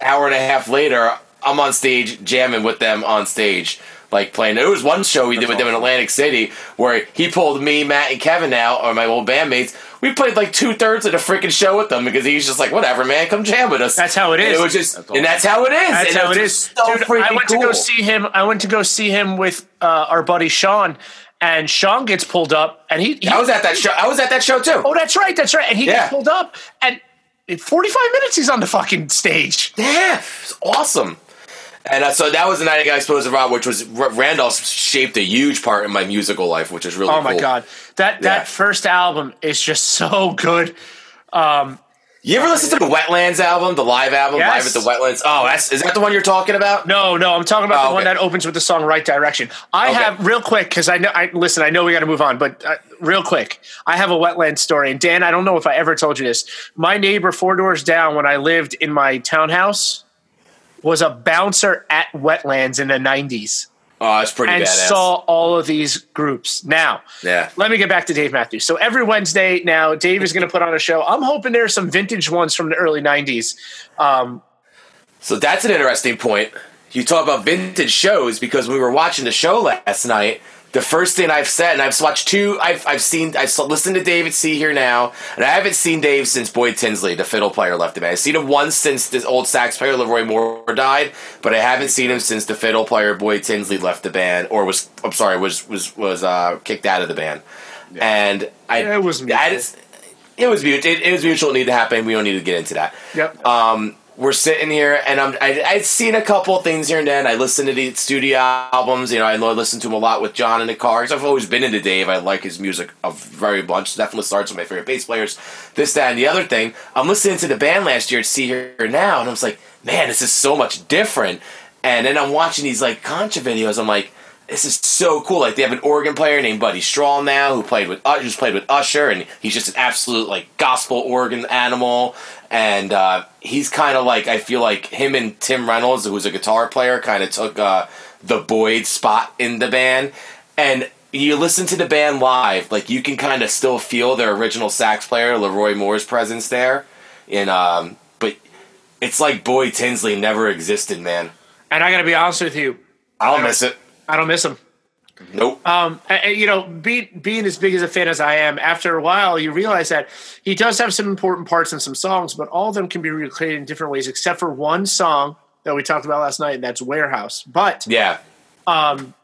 hour and a half later, I'm on stage jamming with them on stage, like playing. There was one show we did with them in Atlantic City where he pulled me, Matt, and Kevin out, or my old bandmates. We played like two thirds of the freaking show with them because he's just like, whatever, man, come jam with us. That's how it is. And it was just, and that's how it is. That's And how was it just is. So Dude, freaking I went cool. to go see him. I went to go see him with uh, our buddy Sean, and Sean gets pulled up, and he, he I was at that show. I was at that show too. Oh, that's right, that's right. And he Yeah. gets pulled up, and in 45 minutes he's on the fucking stage. Yeah, it's awesome. And uh, so that was the night I got exposed to Rob, which was R- Randolph shaped a huge part in my musical life, which is really Oh my cool. god, that Yeah. that first album is just so good. Um, You ever listen to the Wetlands album, the live album, Yes. live at the Wetlands? Oh, that's is that the one you're talking about? no, no, I'm talking about Oh, the one that opens with the song "Right Direction." I Okay. have real quick because I know. I listen. I know we got to move on, but uh, real quick, I have a wetland story. And Dan, I don't know if I ever told you this. My neighbor four doors down, when I lived in my townhouse, was a bouncer at wetlands in the '90s. Oh, it's pretty and badass. saw all of these groups. Now, Yeah. let me get back to Dave Matthews. So every Wednesday now, Dave is going to put on a show. I'm hoping there's some vintage ones from the early '90s. Um, So that's an interesting point. You talk about vintage shows because we were watching the show last night. The first thing I've said, and I've watched two. I've I've seen. I've listened to David C here now, and I haven't seen Dave since Boyd Tinsley, the fiddle player, left the band. I've seen him once since this old sax player Leroy Moore died, but I haven't seen him since the fiddle player Boyd Tinsley left the band, or was I'm sorry, was was was uh, kicked out of the band. And I Yeah, it was I just- it was mutual. It, it was mutual. It needed to happen. We don't need to get into that yep. um, we're sitting here, and I'm I, I'd seen a couple things here and then. I listened to the studio albums. You know, I listened to him a lot with John in the car. I've always been into Dave. I like his music a very much. Definitely starts with my favorite bass players. This, that, and the other thing. I'm listening to the band last year at Sea Hear Now, and I was like, man, this is so much different. And then I'm watching these like Concha videos. I'm like. This is so cool. Like they have an organ player named Buddy Strong now, who played with who's played with Usher, and he's just an absolute like gospel organ animal. And uh, he's kind of like I feel like him and Tim Reynolds, who's a guitar player, kind of took uh, the Boyd spot in the band. And you listen to the band live, like you can kind of still feel their original sax player, Leroy Moore's presence there. In um, but it's like Boyd Tinsley never existed, man. and I got to be honest with you, I don't miss it. I don't miss him. Nope. Um, and- and, you know, be, being as big as a fan as I am, after a while, you realize that he does have some important parts in some songs, but all of them can be recreated in different ways, except for one song that we talked about last night, and that's Warehouse. But Yeah. um,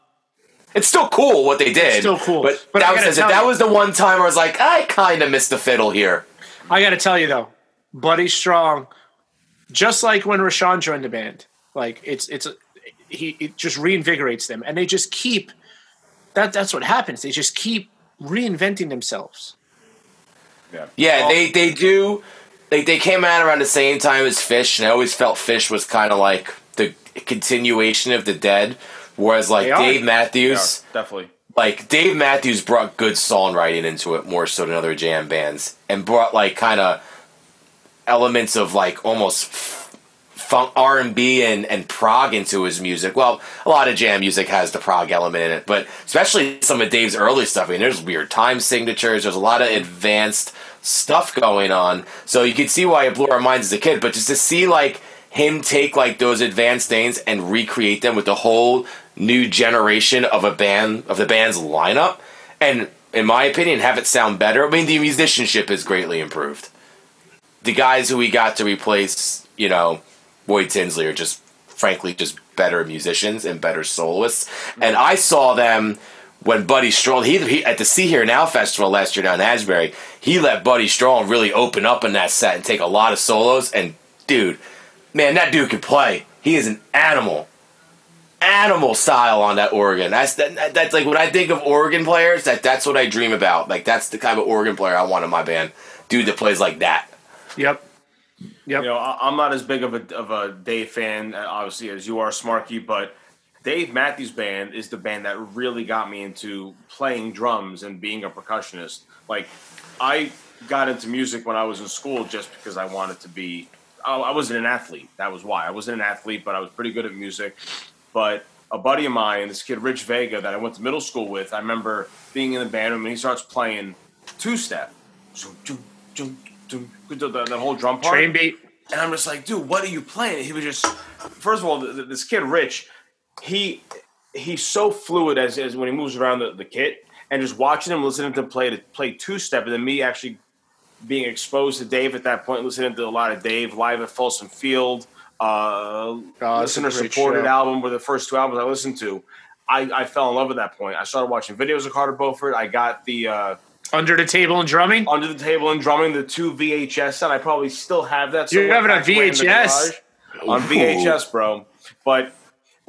It's still cool what they did. still cool. But, But that, was, that you- was the one time I was like, I kind of missed the fiddle here. I got to tell you though, Buddy Strong, just like when Rashawn joined the band, like it's it's he it just reinvigorates them, and they just keep that. That's what happens. They just keep reinventing themselves. Yeah, yeah, they they do. like they came out around the same time as Phish, and I always felt Phish was kind of like the continuation of the Dead, whereas like They are. Dave Matthews, Yeah, definitely. like Dave Matthews brought good songwriting into it more so than other jam bands, and brought like kind of elements of like almost funk R and B and and prog into his music. Well, a lot of jam music has the prog element in it, but especially some of Dave's early stuff. I mean, there's weird time signatures. There's a lot of advanced stuff going on, so you can see why it blew our minds as a kid. But just to see like him take like those advanced things and recreate them with the whole new generation of a band of the band's lineup, and in my opinion, have it sound better. I mean, the musicianship is greatly improved. The guys who we got to replace, you know, Boyd Tinsley are just frankly just better musicians and better soloists. Mm-hmm. And I saw them when Buddy Strong he, he at the Sea Hear Now festival last year down in Asbury. He let Buddy Strong really open up in that set and take a lot of solos. And dude, man, that dude can play. He is an animal. Animal style on that organ. That's that, that's like when I think of organ players, that that's what I dream about. Like that's the kind of organ player I want in my band. Dude that plays like that. Yep. Yep. You know, I- I'm not as big of a of a Dave fan, uh, obviously, as you are, Smarky, but Dave Matthews Band is the band that really got me into playing drums and being a percussionist. Like, I got into music when I was in school just because I wanted to be. I, I wasn't an athlete. That was why I wasn't an athlete, but I was pretty good at music. But a buddy of mine, this kid Rich Vega, that I went to middle school with, I remember being in the band room and he starts playing two step, that whole drum part. Train beat. And I'm just like, dude, what are you playing? He was just, first of all, th- th- this kid Rich, he he's so fluid as, as when he moves around the, the kit, and just watching him, listening to him play to play two step, and then me actually being exposed to Dave at that point, listening to a lot of Dave live at Folsom Field, uh, that's a listener supported show. album were the first two albums I listened to. I, I fell in love at that point. I started watching videos of Carter Beauford. I got the uh, Under the table and drumming. under the table and drumming the two VHS, and I probably still have that. You somewhere have it on packed away in the VHS? On VHS, bro. But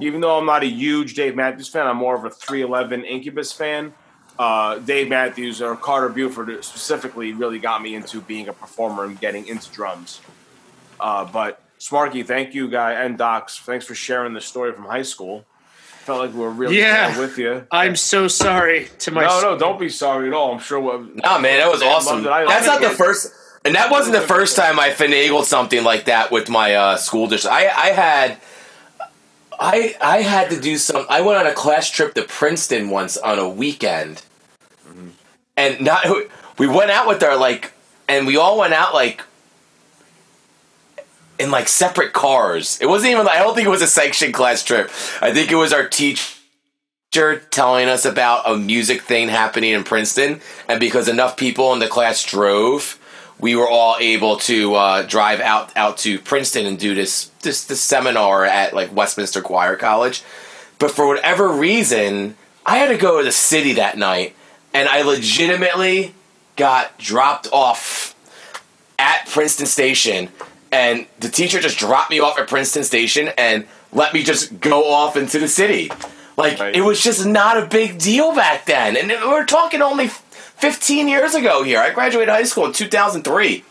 even though I'm not a huge Dave Matthews fan, I'm more of a 311 Incubus fan. Uh, Dave Matthews or Carter Beauford specifically really got me into being a performer and getting into drums. Uh, but Smarky, thank you, guy, and Docs. Thanks for sharing the story from high school. Felt like we were really Yeah. with you. I'm so sorry to my. No, no, don't be sorry at all. I'm sure. What, Nah, man, that was awesome. loved it. I- That's not the first, and that wasn't the first time I finagled something like that with my uh, school district. I, I had, I, I had to do some. I went on a class trip to Princeton once on a weekend, and not we went out with our like, and we all went out like in like separate cars. It wasn't even. I don't think it was a sanctioned class trip. I think it was our teacher telling us about a music thing happening in Princeton, and because enough people in the class drove, we were all able to uh, drive out out to Princeton and do this this this seminar at like Westminster Choir College. But for whatever reason, I had to go to the city that night, and I legitimately got dropped off at Princeton Station, and the teacher just dropped me off at Princeton Station and let me just go off into the city. Like it was just not a big deal back then, and we're talking only 15 years ago here. I graduated high school in 2003.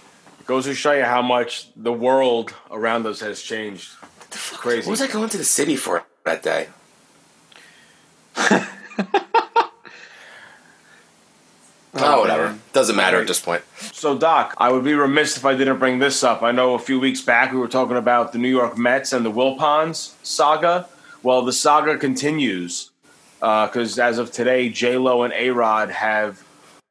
Goes to show you how much the world around us has changed. Crazy. What was I going to the city for that day? oh, whatever. Man. Doesn't matter at this point. So, Doc, I would be remiss if I didn't bring this up. I know a few weeks back we were talking about the New York Mets and the Wilpons saga. Well, the saga continues uh, because as of today, J Lo and A Rod have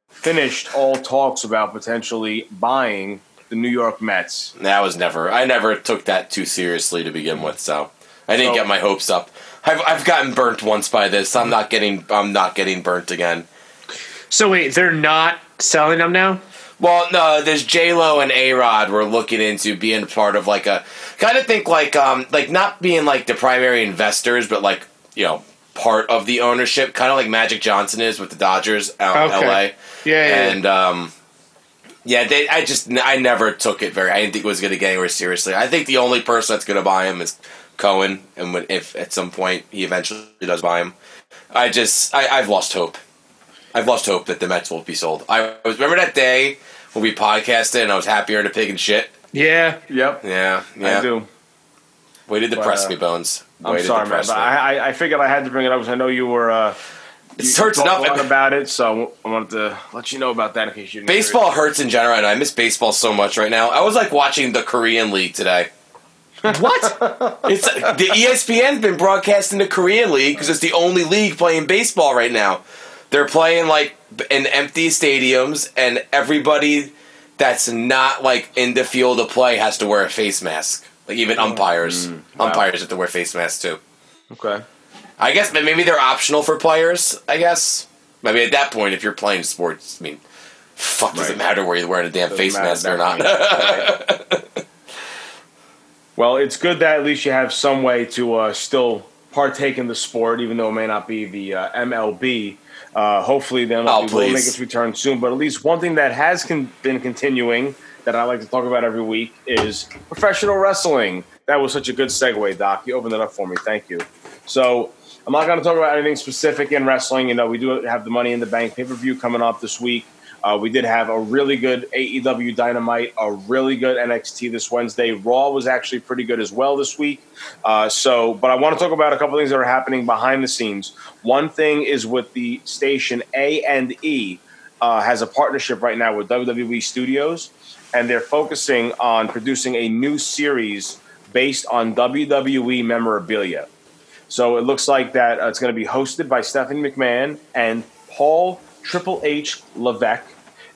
finished all talks about potentially buying the New York Mets. That was never. I never took that too seriously to begin with, so I didn't So- get my hopes up. I've, I've gotten burnt once by this. I'm not getting. I'm not getting burnt again. So wait, they're not selling them now. Well, no, there's J Lo and A Rod. We're looking into being part of like a kind of think like um like not being like the primary investors, but like you know part of the ownership, kind of like Magic Johnson is with the Dodgers out in L.A. Yeah, yeah, yeah. and um. Yeah, they, I just I never took it very. I didn't think it was going to get anywhere seriously. I think the only person that's going to buy him is Cohen, and if at some point he eventually does buy him, I just I, I've lost hope. I've lost hope that the Mets won't be sold. I was remember that day when we podcasted and I was happier than a pig and shit. Yeah. Yep. Yeah, yeah. I do. Way to But, depress uh, me, Bones. Way I'm sorry, man, but. I, I, I figured I had to bring it up because I know you were. Uh, It you hurts talked enough. a lot about it, so I wanted to let you know about that in case you didn't hear it. Baseball hurts in general, and I miss baseball so much right now. I was like watching the Korean League today. What? It's the ESPN's been broadcasting the Korean League because it's the only league playing baseball right now. They're playing like in empty stadiums, and everybody that's not like in the field of play has to wear a face mask. Like even umpires, wow. umpires have to wear face masks too. Okay. I guess maybe they're optional for players. I guess maybe at that point, if you're playing sports, I mean, fuck, does it matter where you're wearing a damn Doesn't face mask or not? Right. Well, it's good that at least you have some way to uh, still partake in the sport, even though it may not be the uh, MLB. Uh, hopefully, the MLB Oh, will please. make its return soon. But at least one thing that has con- been continuing that I like to talk about every week is professional wrestling. That was such a good segue, Doc. You opened it up for me. Thank you. So I'm not going to talk about anything specific in wrestling. You know, we do have the Money in the Bank pay per view coming up this week. Uh, we did have a really good AEW Dynamite, a really good NXT this Wednesday. Raw was actually pretty good as well this week. Uh, so, but I want to talk about a couple things that are happening behind the scenes. One thing is with the station A and E uh, has a partnership right now with WWE Studios, and they're focusing on producing a new series based on WWE memorabilia. So it looks like that uh, it's going to be hosted by Stephanie McMahon and Paul Triple H Levesque.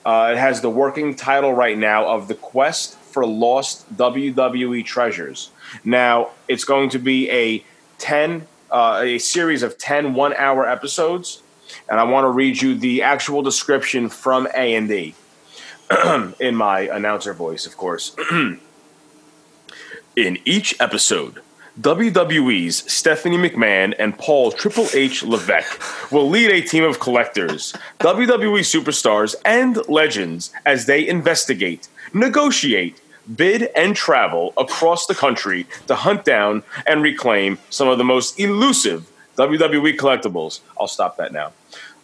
Uh, it has the working title right now of The Quest for Lost WWE Treasures. Now, it's going to be a 10, uh, a series of 10 one hour episodes. And I want to read you the actual description from A&E in my announcer voice, of course. In each episode, WWE's Stephanie McMahon and Paul Triple H Levesque will lead a team of collectors, WWE superstars, and legends as they investigate, negotiate, bid, and travel across the country to hunt down and reclaim some of the most elusive WWE collectibles. I'll stop that now.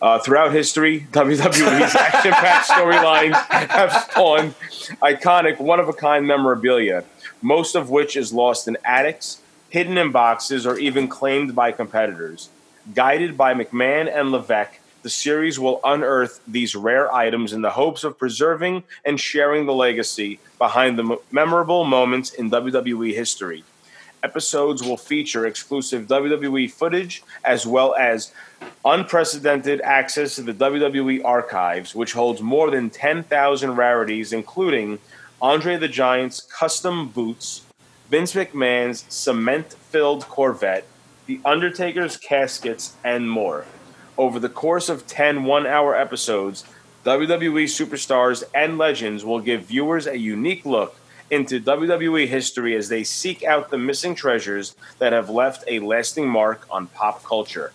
Uh, throughout history, WWE's action packed storylines have spawned iconic, one of a kind memorabilia, most of which is lost in attics, hidden in boxes, or even claimed by competitors. Guided by McMahon and Levesque, the series will unearth these rare items in the hopes of preserving and sharing the legacy behind the mo- memorable moments in WWE history. Episodes will feature exclusive WWE footage as well as unprecedented access to the WWE archives, which holds more than 10,000 rarities, including Andre the Giant's custom boots, Vince McMahon's cement filled Corvette, The Undertaker's caskets, and more. Over the course of 10 one hour episodes, WWE superstars and legends will give viewers a unique look into WWE history as they seek out the missing treasures that have left a lasting mark on pop culture.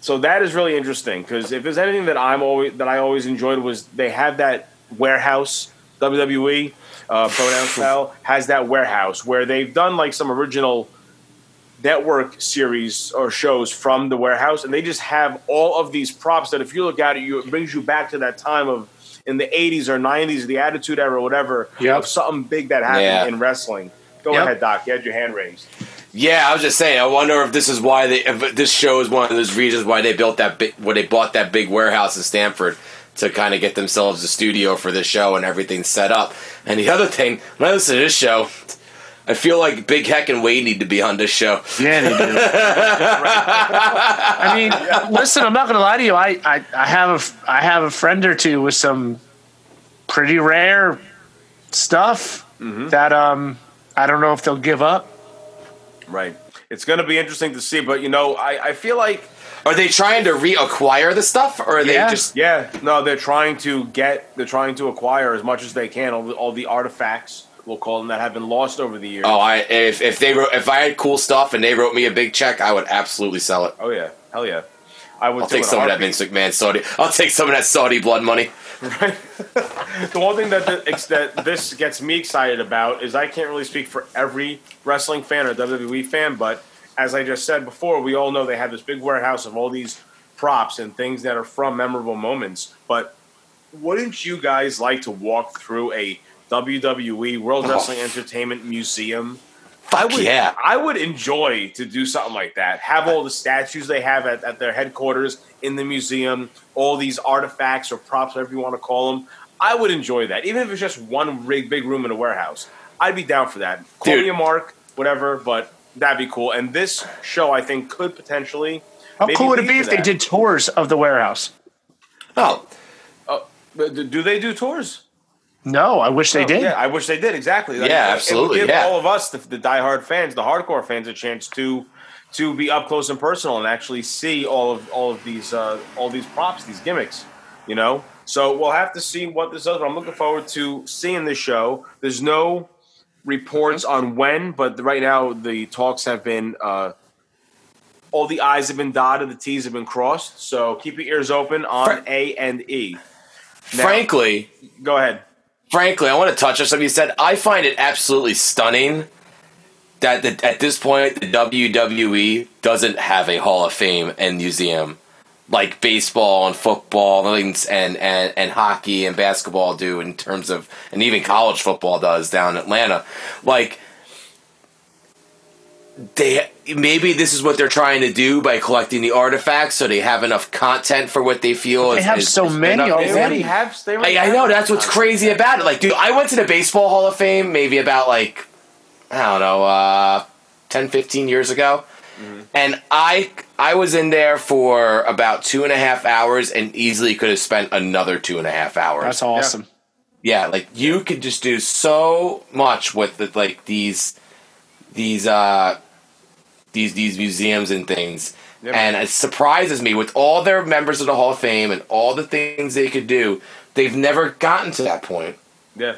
So that is really interesting because if there's anything that I'm always that I always enjoyed was they have that warehouse WWE uh, Pro Down Style has that warehouse where they've done like some original network series or shows from the warehouse, and they just have all of these props that if you look at it, you, it brings you back to that time of in the 80s or 90s, the Attitude Era, or whatever, Yep. of something big that happened Yeah. in wrestling. Go Yep. ahead, Doc. You had your hand raised. Yeah, I was just saying. I wonder if this is why they. If this show is one of those reasons why they built that big, why they bought that big warehouse in Stamford to kind of get themselves a studio for this show and everything set up. And the other thing, when I listen to this show, I feel like Big Heck and Wade need to be on this show. Yeah, they do. I mean, listen, I'm not going to lie to you. I, I, I have a f- I have a friend or two with some pretty rare stuff that um I don't know if they'll give up. Right. It's going to be interesting to see, but you know, I, I feel like Are they trying to reacquire the stuff, or are Yeah. they just? Yeah, no, they're trying to get, they're trying to acquire as much as they can all the, all the artifacts, we'll call them, that have been lost over the years. Oh, I if if they wrote if I had cool stuff and they wrote me a big check, I would absolutely sell it. Oh, yeah, hell yeah. I would I'll take in a some of that heartbeat. Vince McMahon Saudi. I'll take some of that Saudi blood money. Right. the one thing that the, that this gets me excited about is I can't really speak for every wrestling fan or WWE fan, but as I just said before, we all know they have this big warehouse of all these props and things that are from memorable moments. But wouldn't you guys like to walk through a WWE World Oh. Wrestling Entertainment Museum? I would, yeah. I would enjoy to do something like that. Have all the statues they have at, at their headquarters in the museum, all these artifacts or props, whatever you want to call them. I would enjoy that, even if it's just one big, big room in a warehouse. I'd be down for that. Call Dude. me a mark, whatever, but that'd be cool. And this show, I think, could potentially. How cool would it be to if they did tours of the warehouse? Oh, But do- Do they do tours? No, I wish they Oh, did. Yeah, I wish they did exactly. Yeah, it would absolutely, give yeah. all of us, the, the diehard fans, the hardcore fans, a chance to to be up close and personal and actually see all of all of these uh, all these props, these gimmicks. You know, so we'll have to see what this does. But I'm looking forward to seeing this show. There's no reports on when, but right now the talks have been. Uh, all the I's have been dotted, the T's have been crossed. So keep your ears open on Fra- A and E. Now- frankly, Go ahead. frankly, I want to touch on something you said. I find it absolutely stunning that the, at this point the WWE doesn't have a Hall of Fame and museum like baseball and football and and and, and hockey and basketball do in terms of and even college football does down in Atlanta. Like they maybe this is what they're trying to do by collecting the artifacts so they have enough content for what they feel They is, have is- so is many enough- already. They already have. They already I, I know that's what's crazy about it. Like, dude, I went to the Baseball Hall of Fame maybe about like I don't know, uh, 10, 15 years ago, and I I was in there for about two and a half hours, and easily could have spent another two and a half hours. That's awesome. Yeah, like you could just do so much with the, like these these uh these these museums and things. Yep. And it surprises me with all their members of the Hall of Fame and all the things they could do, they've never gotten to that point. Yeah,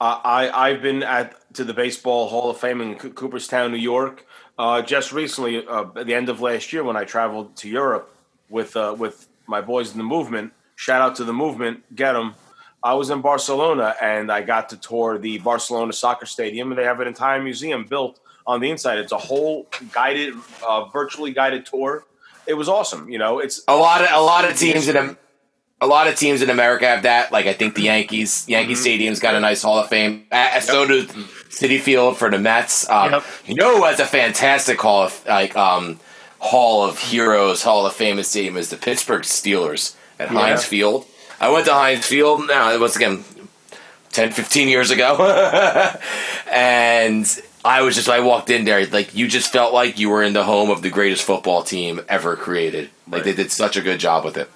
uh, I I've been at to the Baseball Hall of Fame in Co- Cooperstown, New York, uh, just recently uh, at the end of last year when I traveled to Europe with uh, with my boys in the movement. Shout out to the movement, get them. I was in Barcelona and I got to tour the Barcelona soccer stadium, and they have an entire museum built on the inside. It's a whole guided, uh, virtually guided tour. It was awesome. You know, it's A lot of a lot of teams in a lot of teams in America have that. Like I think the Yankees, Yankee Stadium's got a nice Hall of Fame. Uh, So does Citi Field for the Mets. Um, Yep. You know who has a fantastic Hall of like um, Hall of Heroes, Hall of Fame stadium is the Pittsburgh Steelers at Heinz Field. I went to Heinz Field. Now it was again 10, 15 years ago, and I was just I walked in there like you just felt like you were in the home of the greatest football team ever created. Like they did such a good job with it.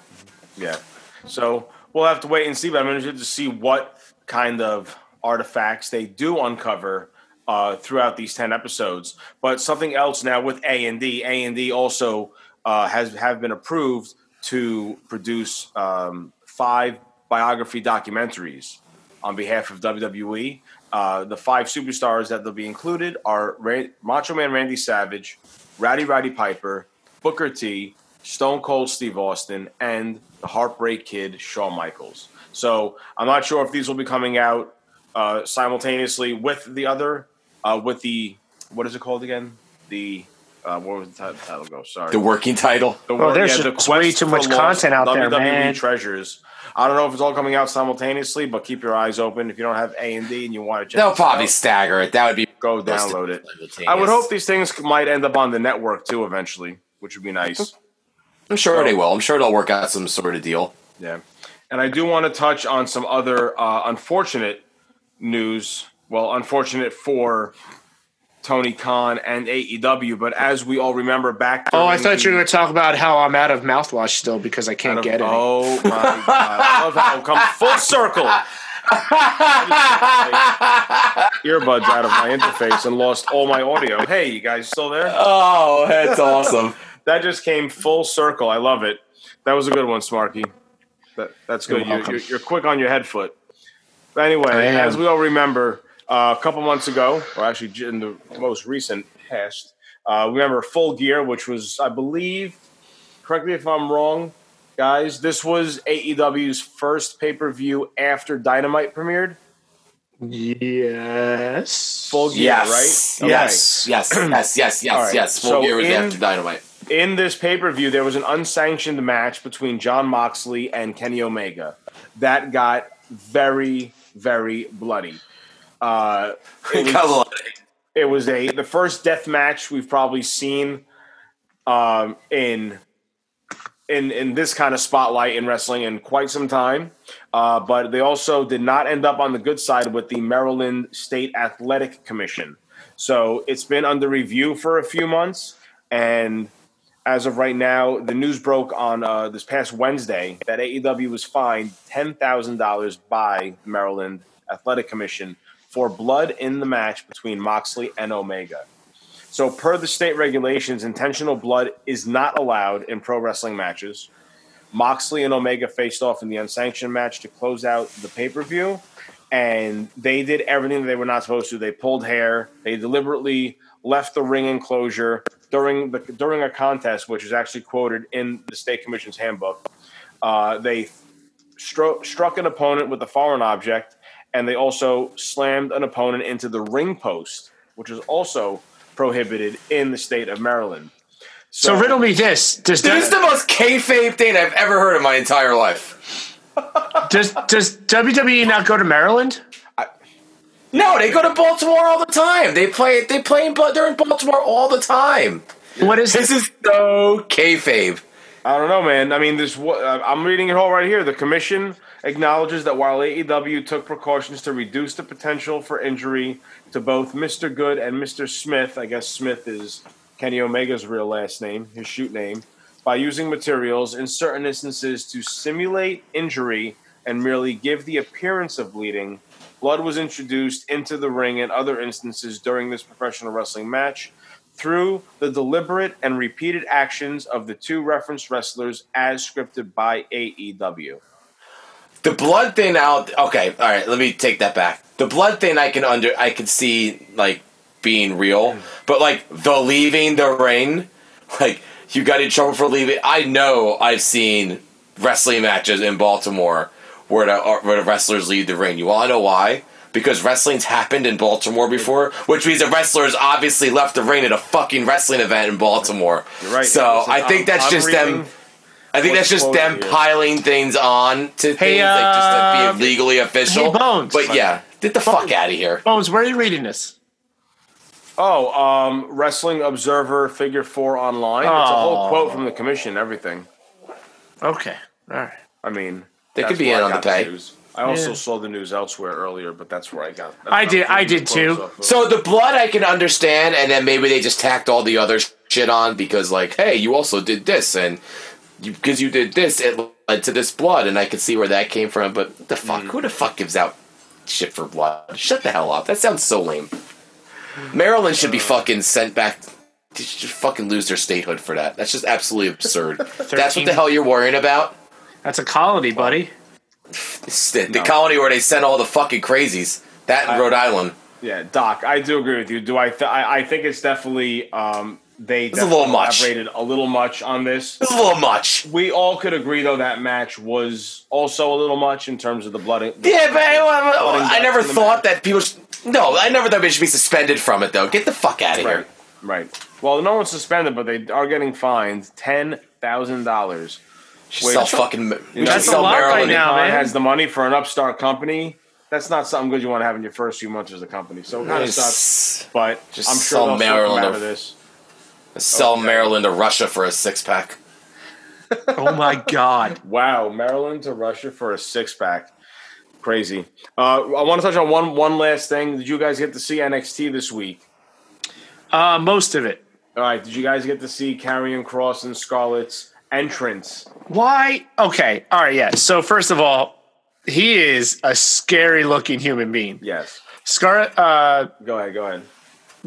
Yeah. So we'll have to wait and see, but I'm interested to see what kind of artifacts they do uncover uh, throughout these ten episodes. But something else now with A and D, A and D also uh, has have been approved to produce um, five biography documentaries on behalf of WWE. Uh, the five superstars that they'll be included are Ran- Macho Man Randy Savage, Rowdy Roddy Piper, Booker T, Stone Cold Steve Austin, and the Heartbreak Kid Shawn Michaels. So I'm not sure if these will be coming out uh, simultaneously with the other, uh, with the what is it called again? The uh, what was the title, title go? Sorry, The working title. the Well, wor- there's the just way too much content out there, man. treasures. I don't know if it's all coming out simultaneously, but keep your eyes open. If you don't have A and D and you want to check, They'll probably out, stagger it. That would be go download it. I would hope these things might end up on the network too eventually, which would be nice. I'm sure they will. I'm sure they'll work out some sort of deal. Yeah. And I do want to touch on some other uh, unfortunate news. Well, unfortunate for Tony Khan and AEW, but as we all remember back. Oh, I during thought you were going to talk about how I'm out of mouthwash still because I can't of- get it. Oh my god! I love how it comes full circle. Earbuds out of my interface and lost all my audio. Hey, you guys still there? Oh, that's awesome. That just came full circle. I love it. That was a good one, Smarky. That, that's good. You're You, welcome. you're, you're quick on your head foot. But anyway, as we all remember, uh, a couple months ago, or actually in the most recent past, uh, we remember Full Gear, which was, I believe, correct me if I'm wrong, guys, this was AEW's first pay per view after Dynamite premiered. Yes. Full Gear, Yes. right? Yes. Yes. Yes. Yes. Yes. All right. Yes. Full So gear was in- after Dynamite. In this pay per view, there was an unsanctioned match between Jon Moxley and Kenny Omega. that got very, very bloody. Uh, it, was, it was a the first death match we've probably seen um, in in in this kind of spotlight in wrestling in quite some time. Uh, but they also did not end up on the good side with the Maryland State Athletic Commission. So it's been under review for a few months, and as of right now, the news broke on uh, this past Wednesday that AEW was fined ten thousand dollars by Maryland Athletic Commission for blood in the match between Moxley and Omega. So, per the state regulations, intentional blood is not allowed in pro wrestling matches. Moxley and Omega faced off in the unsanctioned match to close out the pay per view, and they did everything they were not supposed to. They pulled hair. They deliberately left the ring enclosure during the during a contest, which is actually quoted in the state commission's handbook. Uh, they stro- struck an opponent with a foreign object, and they also slammed an opponent into the ring post, which is also prohibited in the state of Maryland. So, riddle me this: Does This is the most kayfabe thing I've ever heard in my entire life. does does WWE not go to Maryland? No, they go to Baltimore all the time. They play. They play in. They're in Baltimore all the time. What is This is so kayfabe. I don't know, man. I mean, this. Uh, I'm reading it all right here. The commission acknowledges that while AEW took precautions to reduce the potential for injury to both Mr. Good and Mr. Smith, I guess Smith is Kenny Omega's real last name, his shoot name, by using materials in certain instances to simulate injury and merely give the appearance of bleeding. Blood was introduced into the ring in other instances during this professional wrestling match through the deliberate and repeated actions of the two referenced wrestlers as scripted by AEW. The blood thing out. Okay, all right. Let me take that back. The blood thing, I can under. I can see like being real, but like the leaving the ring, like you got in trouble for leaving. I know I've seen wrestling matches in Baltimore where the where the wrestlers leave the ring. You all know why? Because wrestling's happened in Baltimore before, which means the wrestlers obviously left the ring at a fucking wrestling event in Baltimore. You're right. So Listen, I think I'm- that's I'm just reading them. I think what's that's just them here. piling things on to things, like just uh, to be legally official. hey, Bones. But yeah, get the fuck out of here. Bones, where are you reading this? Oh, um, Wrestling Observer Figure Four online. It's a whole Oh. quote from the commission. Everything. Okay, all right. I mean, They could be in on the got pay. news. I also Yeah. saw the news elsewhere earlier, but that's where I got. I did- I'm I reading did too. quotes off of. So the blood I can understand, and then maybe they just tacked all the other shit on because, like, hey, you also did this, and because you, did this, it led to this blood, and I could see where that came from. But the fuck, Mm. who the fuck gives out shit for blood? Shut the hell up. That sounds so lame. Maryland should be fucking sent back. They should fucking lose their statehood for that. That's just absolutely absurd. That's what the hell you're worrying about. That's a colony, buddy. It's the, the colony where they sent all the fucking crazies. That in Rhode Island. Yeah, Doc, I do agree with you. Do I? Th- I, I think it's definitely um, they a little much. elaborated a little much on this. It's a little much. We all could agree though that match was also a little much in terms of the blood. Yeah, but I, Blood and I never guts in the thought that people. Should, no, I never thought they should be suspended from it though. Get the fuck out of Right, here. right. Well, no one's suspended, but they are getting fined ten thousand dollars. Should sell fucking. We should That's a sell lot right now, man. has the money for an upstart company. That's not something good you want to have in your first few months as a company. So it kind of sucks. But Just I'm sell sure they'll still come Maryland out of this. Sell Okay. Maryland to Russia for a six pack. Oh my god. Wow, Maryland to Russia for a six pack. Crazy. Uh, I want to touch on one one last thing. Did you guys get to see NXT this week? Uh, most of it. All right. Did you guys get to see Karrion Kross and Scarlett's entrance? Why? Okay. All right. Yeah. So first of all, he is a scary looking human being. Yes. Scarlet. Uh, Go ahead. Go ahead.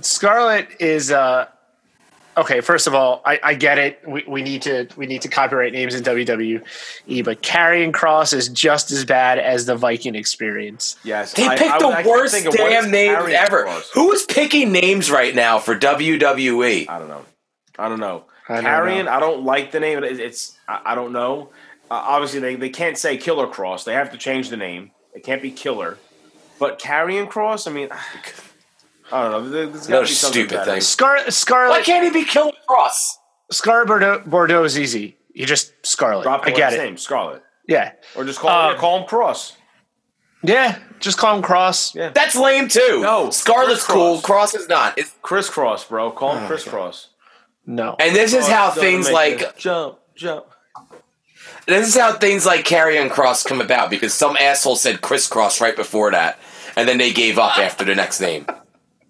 Scarlet is. Uh, okay. First of all, I, I get it. We, we need to we need to copyright names in WWE, but Karrion Kross is just as bad as the Viking Experience. Yes. They I- picked I the actually worst thinking, damn name ever. Kross? Who is picking names right now for WWE? I don't know. I don't know. I Karrion. I don't like the name. It's I, I don't know. Uh, obviously, they, they can't say Killer Cross. They have to change the name. It can't be Killer. But Karrion Kross, I mean, I don't know. There- There's No be stupid better. thing. Scar Why can't he be Killer Cross? Scarlet Bordeaux, Bordeaux is easy. You just Scarlet. Drop the I get last it. name, Scarlet. Yeah, Or just call, Um, yeah, call him Cross. yeah. Just call him Cross. Yeah. That's lame too. No, Scarlet's Chris cool. Cross. Cross is not. It's, Crisscross, bro. Call Oh, him Crisscross. No. and this is how things like it. jump, jump. This is how things like carrying cross come about because some asshole said crisscross right before that, and then they gave up after the next name.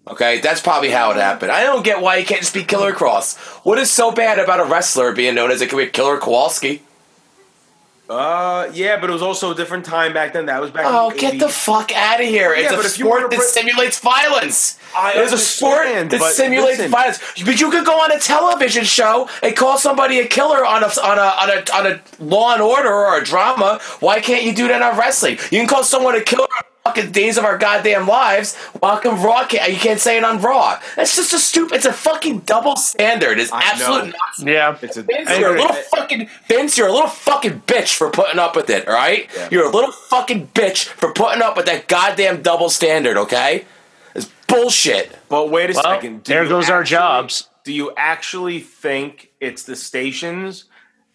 Okay, that's probably how it happened. I don't get why you can't just be Killer Cross. What is so bad about a wrestler being known as a Killer Kowalski? Uh, yeah, but it was also a different time back then. That was back. Oh, in get 80s. the fuck out of here! It's Yeah, a but if you wanna sport that bring- simulates violence. I it is a sport that simulates listen. violence. But you could go on a television show and call somebody a killer on a on a on a on a Law and Order or a drama. Why can't you do that on wrestling? You can call someone a killer on fucking Days of Our Goddamn Lives. Welcome Raw. You can't say it on Raw. That's just a stupid. It's a fucking double standard. It's I absolute know. nonsense. Yeah. It's a. Vince, you're a agree. little fucking Vince. You're a little fucking bitch for putting up with it. All right, Yeah. you're a little fucking bitch for putting up with that goddamn double standard. Okay, it's bullshit. But wait a Well, second. Do there you goes our jobs. Do you actually think it's the stations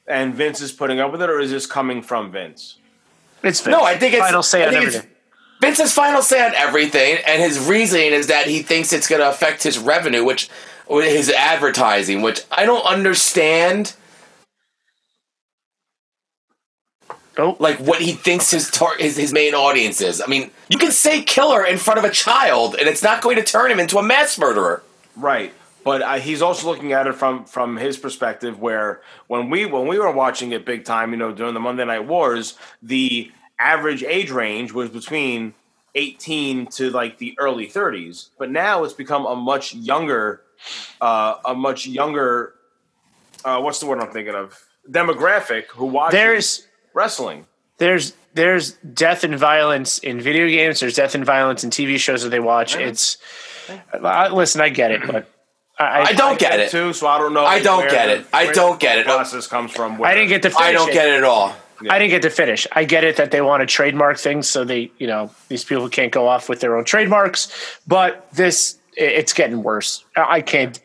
and Vince is putting up with it, or is this coming from Vince? It's Vince. No, I think it's final say I on think it's everything. Vince's final say on everything, and his reasoning is that he thinks it's going to affect his revenue, which or his advertising, which I don't understand. Oh, Like what he thinks his tar- his his main audience is. I mean, you can say killer in front of a child, and it's not going to turn him into a mass murderer. Right. But uh, he's also looking at it from from his perspective, where when we when we were watching it big time, you know, during the Monday Night Wars, the average age range was between 18 to like the early 30s. But now it's become a much younger, uh, a much younger, uh, what's the word I'm thinking of? Demographic who watches there's wrestling. there's there's death and violence in video games. There's death and violence in TV shows that they watch. It's I, listen, I get it, but I, I don't get it. too, so I don't know. I don't where get it. I don't get it. Process comes from. I didn't get to. Finish I don't it. get it at all. I didn't get to finish. I get it that they want to trademark things, so they, you know, these people can't go off with their own trademarks. But this, it's getting worse. I can't,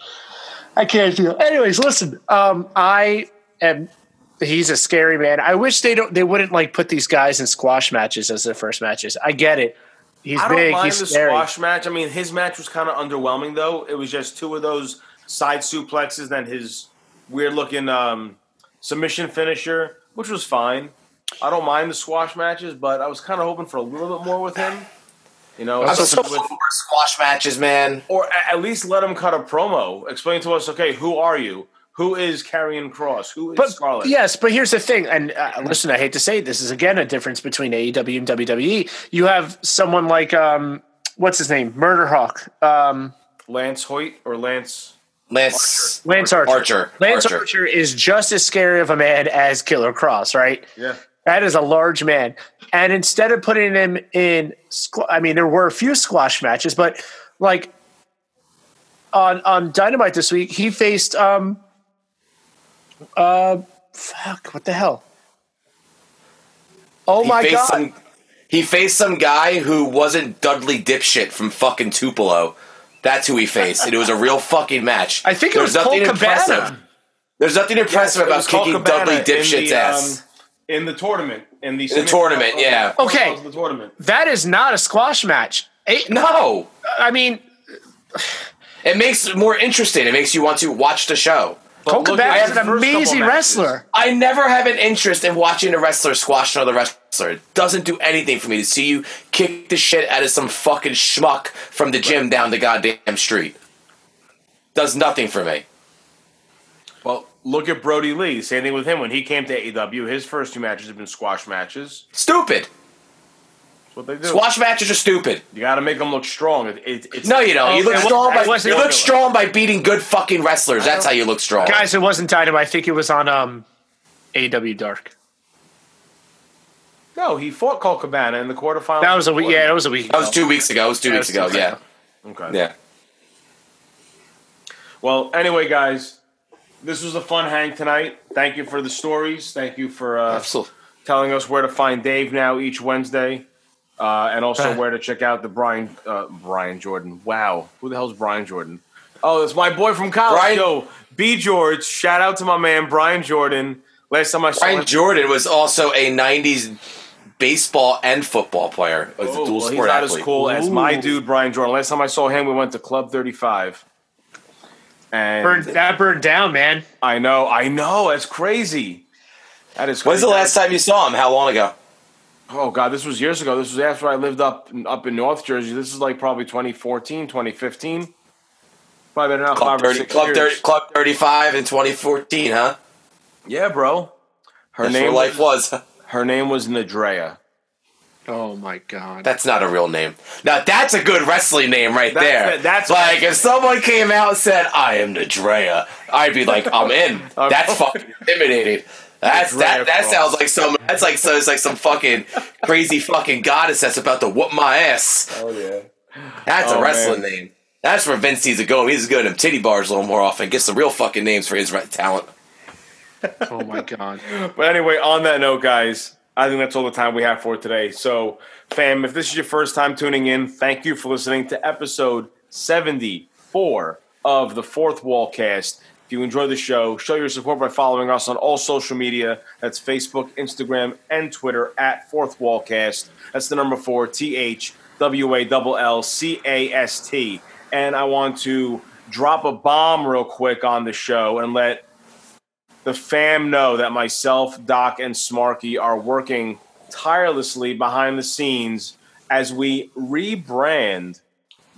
I can't deal. Anyways, listen. Um, I am. He's a scary man. I wish they don't. They wouldn't like put these guys in squash matches as their first matches. I get it. He's I don't big. mind He's the scary. squash match. I mean, his match was kind of underwhelming, though. It was just two of those side suplexes, then his weird looking um, submission finisher, which was fine. I don't mind the squash matches, but I was kind of hoping for a little bit more with him. You know, I'm so with, squash matches, man. or at least let him cut a promo. Explain to us, okay, who are you? Who is Karrion Kross? Who is But Scarlett? yes, but here's the thing, and uh, listen, I hate to say it, this is again a difference between AEW and WWE. You have someone like um, what's his name, Murder Hawk, um, Lance Hoyt or Lance? Lance Lance Archer. Archer. Lance Archer. Archer. is just as scary of a man as Killer Kross, right? Yeah. That is a large man, and instead of putting him in, I mean, there were a few squash matches, but like on on Dynamite this week, he faced um, uh, fuck, what the hell? Oh He my god! Some, he faced some guy who wasn't Dudley Dipshit from fucking Tupelo. That's who he faced, and it was a real fucking match. I think it There's was Colt nothing Cabana. impressive. There's nothing impressive It about kicking Cabana Dudley in Dipshit's the, ass. um, in the tournament. In the, the tournament, yeah. Okay. The tournament. That is not a squash match. Eh, no, I mean, it makes it more interesting. It makes you want to watch the show. Colt look at Cabana is an amazing wrestler. I never have an interest in watching a wrestler squash another wrestler. It doesn't do anything for me to see you kick the shit out of some fucking schmuck from the gym down the goddamn street. Does nothing for me. Well, look at Brodie Lee. Same thing with him when he came to AEW. His first two matches have been squash matches. Stupid. That's what they do. Squash matches are stupid. You got to make them look strong. It, it, it's No, you don't. You Oh, look strong by wasn't- you look strong by beating good fucking wrestlers. That's how you look strong. Guys, it wasn't Dynamite. I think it was on um, AEW Dark. No, he fought Colt Cabana in the quarterfinals. That was a week. Yeah, that was a week. Ago. That was two weeks ago. It was two That weeks was ago. two Yeah, Okay. yeah. Well, anyway, guys, this was a fun hang tonight. Thank you for the stories. Thank you for uh, Absolutely. telling us where to find Dave now each Wednesday, uh, and also Uh. where to check out the Brian uh, Brian Jordan. Wow, who the hell's Brian Jordan? Oh, it's my boy from college. Brian- Yo, B George. Shout out to my man Brian Jordan. Last time I saw Brian him, Jordan was also a '90s baseball and football player. He was Oh, a dual well, he's sport not athlete. as cool as my dude Brian Jordan. Last time I saw him, we went to Club 35. And Burned, that burned down, man. I know, I know, that's crazy. That is. When's the last time you saw him? How long ago? Oh god, this was years ago. This was after I lived up up in North Jersey. This is like probably 2014, 2015. Probably been around Club five or 30, six Club, years. 30, Club 35 in 2014, huh? Yeah, bro. Her That's name where life was. Her name was Nadrea. Oh my god. That's not a real name. Now that's a good wrestling name right That's- there. that- that's- like if someone came out and said, "I am Nadrea," I'd be like, "I'm in." That's fucking intimidating. That's that. Nadrea That Cross. sounds like some. That's like so. It's like some fucking crazy fucking goddess that's about to whoop my ass. Oh yeah. That's Oh, a wrestling man. name. That's where Vince needs to go. He needs to go to them titty bars a little more often. Get some real fucking names for his talent. Oh my god. But anyway, on that note, guys, I think that's all the time we have for today. So, fam, if this is your first time tuning in, thank you for listening to episode 74 of the Fourth Wall Cast. If you enjoy the show, show your support by following us on all social media. That's Facebook, Instagram, and Twitter at Fourth Wall Cast. That's the number four, T H W A L L C A S T. And I want to drop a bomb real quick on the show and let the fam know that myself, Doc, and Smarky are working tirelessly behind the scenes as we rebrand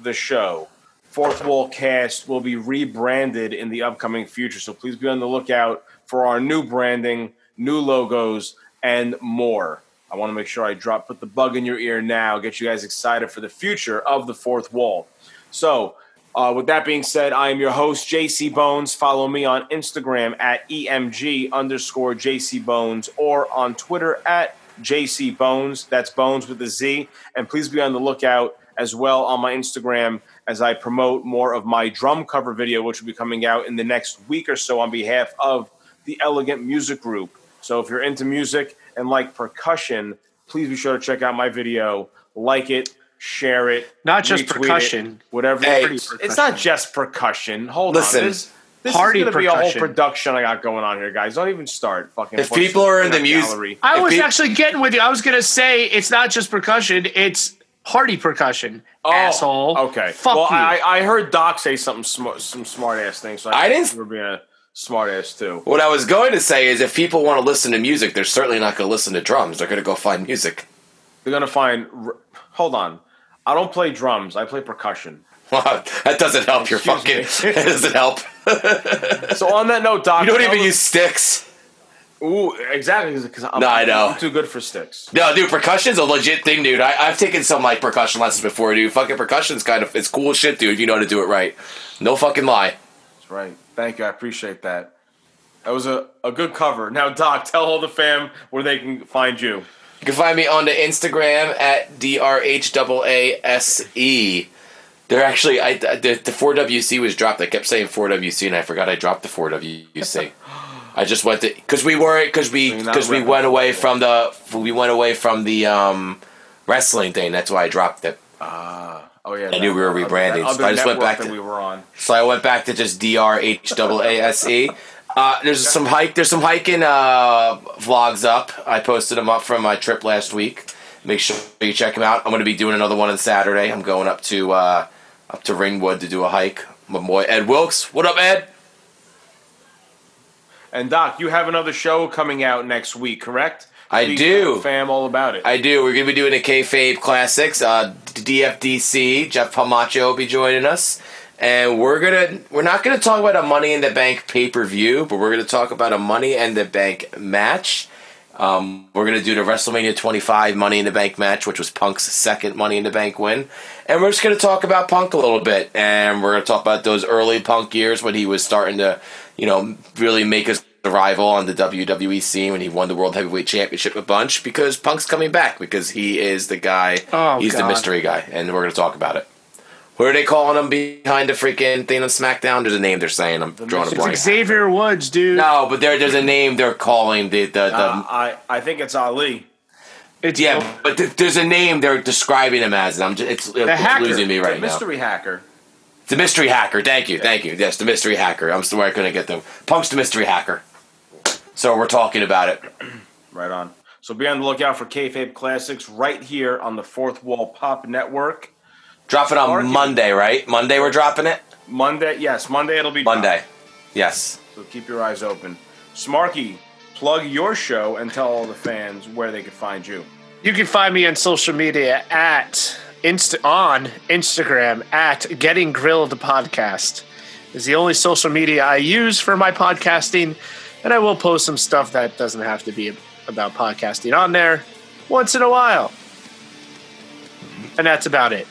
the show. Fourth Wall Cast will be rebranded in the upcoming future, so please be on the lookout for our new branding, new logos, and more. I want to make sure I drop put the bug in your ear now, get you guys excited for the future of the Fourth Wall. So, uh, with that being said, I am your host, JC Bones. Follow me on Instagram at EMG underscore JC Bones or on Twitter at JC Bones. That's Bones with a Z. And please be on the lookout as well on my Instagram as I promote more of my drum cover video, which will be coming out in the next week or so on behalf of the Elegant Music Group. So if you're into music and like percussion, please be sure to check out my video, like it, share it, Not just retweet it, percussion. whatever. Hey, it's, it's not just percussion. Hold Listen, on, this, this party is going to be a whole production I got going on here, guys. Don't even start. Fucking. If people are in the music- gallery. I was peop- actually getting with you. I was gonna say it's not just percussion; it's party percussion. Oh, asshole. Oh, Okay. Fuck well, you. I, I heard Doc say something smart, some smart ass things. So I didn't- think You were being a smart ass too. What I was going to say is, if people want to listen to music, they're certainly not going to listen to drums. They're going to go find music. They're gonna find. Hold on. I don't play drums. I play percussion. that doesn't help your fucking. Excuse That doesn't help. So on that note, Doc, You don't even us- use sticks. Ooh, exactly. Because I'm, No, I know. I'm too good for sticks. No, dude, percussion's a legit thing, dude. I, I've taken some like percussion lessons before, dude. Fucking percussion's kind of it's cool shit, dude. If you know how to do it right, no fucking lie. That's right. Thank you. I appreciate that. That was a, a good cover. Now, Doc, tell all the fam where they can find you. You can find me on the Instagram at drhaase. They're actually I the, the 4WC was dropped. I kept saying 4WC and I forgot I dropped the 4WC. I just went to because we weren't because we So you're not because we went away from the we went away from the um wrestling thing. That's why I dropped it. Oh yeah, I knew we were that- rebranding, that so I just went back to- we were on. So I went back to just drhaase. Uh, there's some hike. There's some hiking uh, vlogs up. I posted them up from my trip last week. Make sure you check them out. I'm going to be doing another one on Saturday. I'm going up to uh, up to Ringwood to do a hike. My boy Ed Wilkes. What up, Ed? And Doc, you have another show coming out next week, correct? I Please do. Fam, all about it. I do. We're going to be doing a kayfabe classics. Uh, DFDC. Jeff Palmacho will be joining us, and we're gonna we're not gonna talk about a Money in the Bank pay per view, but we're gonna talk about a Money in the Bank match. Um, we're gonna do the WrestleMania 25 Money in the Bank match, which was Punk's second Money in the Bank win, and we're just gonna talk about Punk a little bit, and we're gonna talk about those early Punk years when he was starting to, you know, really make his arrival on the WWE scene when he won the World Heavyweight Championship a bunch because Punk's coming back because he is the guy, Oh, he's the mystery guy, and we're gonna talk about it. What are they calling him behind the freaking thing on SmackDown? There's a name they're saying. I'm drawing a blank. It's blank. Xavier Woods, dude. No, but there, there's a name they're calling the the, the Uh, I, I think it's Ali. It's yeah, but th- there's a name they're describing him as, and I'm just it's, it's hacker. losing me right the now. mystery hacker. The mystery hacker. Thank you, thank you. Yes, the mystery hacker. I'm sorry I couldn't get them. Punk's the mystery hacker. So we're talking about it. Right on. So be on the lookout for Kayfabe Classics right here on the Fourth Wall Pop Network. Drop it on Sparky. Monday, right? Monday we're dropping it? Monday, yes, Monday it'll be Monday. dropped. Yes. So keep your eyes open. Smarky, plug your show and tell all the fans where they can find you. You can find me on social media at Insta on Instagram at Getting Grilled Podcast. Is the only social media I use for my podcasting, and I will post some stuff that doesn't have to be about podcasting on there once in a while. And that's about it.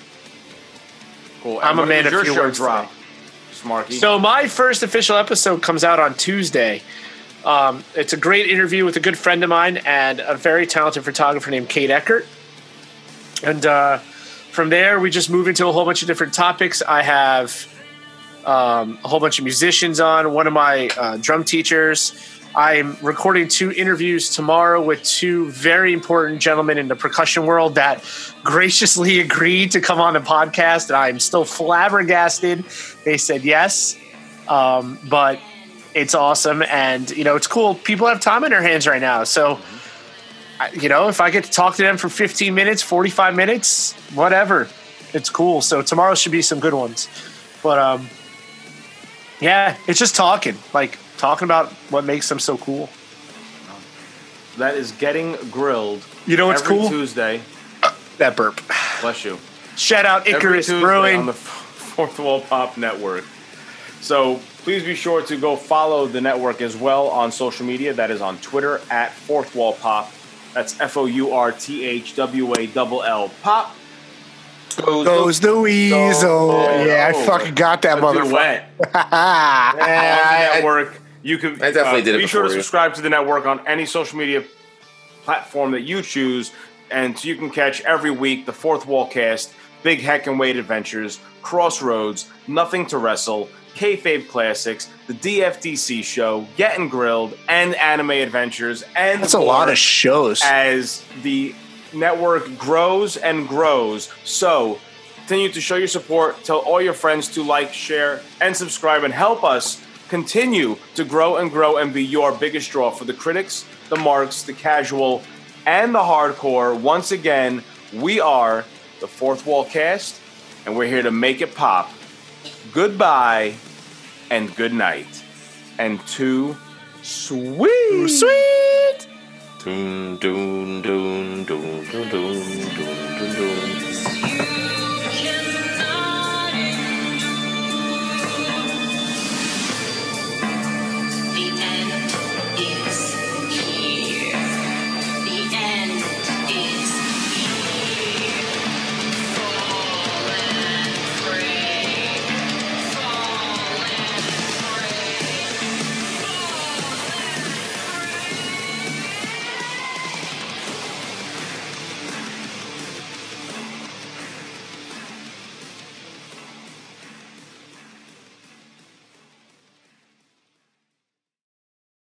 Cool. I'm a when man of few words. Smarky. So my first official episode comes out on Tuesday. Um, it's a great interview with a good friend of mine and a very talented photographer named Kate Eckert. And uh, from there, we just move into a whole bunch of different topics. I have um, a whole bunch of musicians on. One of my uh, drum teachers. I'm recording two interviews tomorrow with two very important gentlemen in the percussion world that graciously agreed to come on the podcast, and I'm still flabbergasted. They said yes, um, but it's awesome, and you know it's cool. People have time in their hands right now, so you know if I get to talk to them for 15 minutes, 45 minutes, whatever, it's cool. So tomorrow should be some good ones, but um, yeah, it's just talking, like talking about what makes them so cool. that is getting grilled. You know what's every cool? Tuesday. That burp. Bless you. Shout out Every Icarus Tuesday Brewing. on the Fourth Wall Pop Network. So please be sure to go follow the network as well on social media. That is on Twitter at Fourth Wall Pop. That's F O U R T H W A L L Pop. Goes the weasel. Oh, yeah, I fucking got that motherfucker. duet. Ah. on the network. You can I definitely uh, did it Be sure to you. subscribe to the network on any social media platform that you choose, and so you can catch every week the Fourth Wall Cast, Big Heck and Weight Adventures, Crossroads, Nothing to Wrestle, Kayfabe Classics, the DFDC Show, Getting Grilled, and Anime Adventures, and That's a lot of shows. as the network grows and grows. So continue to show your support. Tell all your friends to like, share, and subscribe, and help us continue to grow and grow and be your biggest draw for the critics, the marks, the casual, and the hardcore. Once again, we are the Fourth Wall Cast, and we're here to make it pop. Goodbye and good night. And two sweet. Sweet. Doon, doo doo doo doo doo.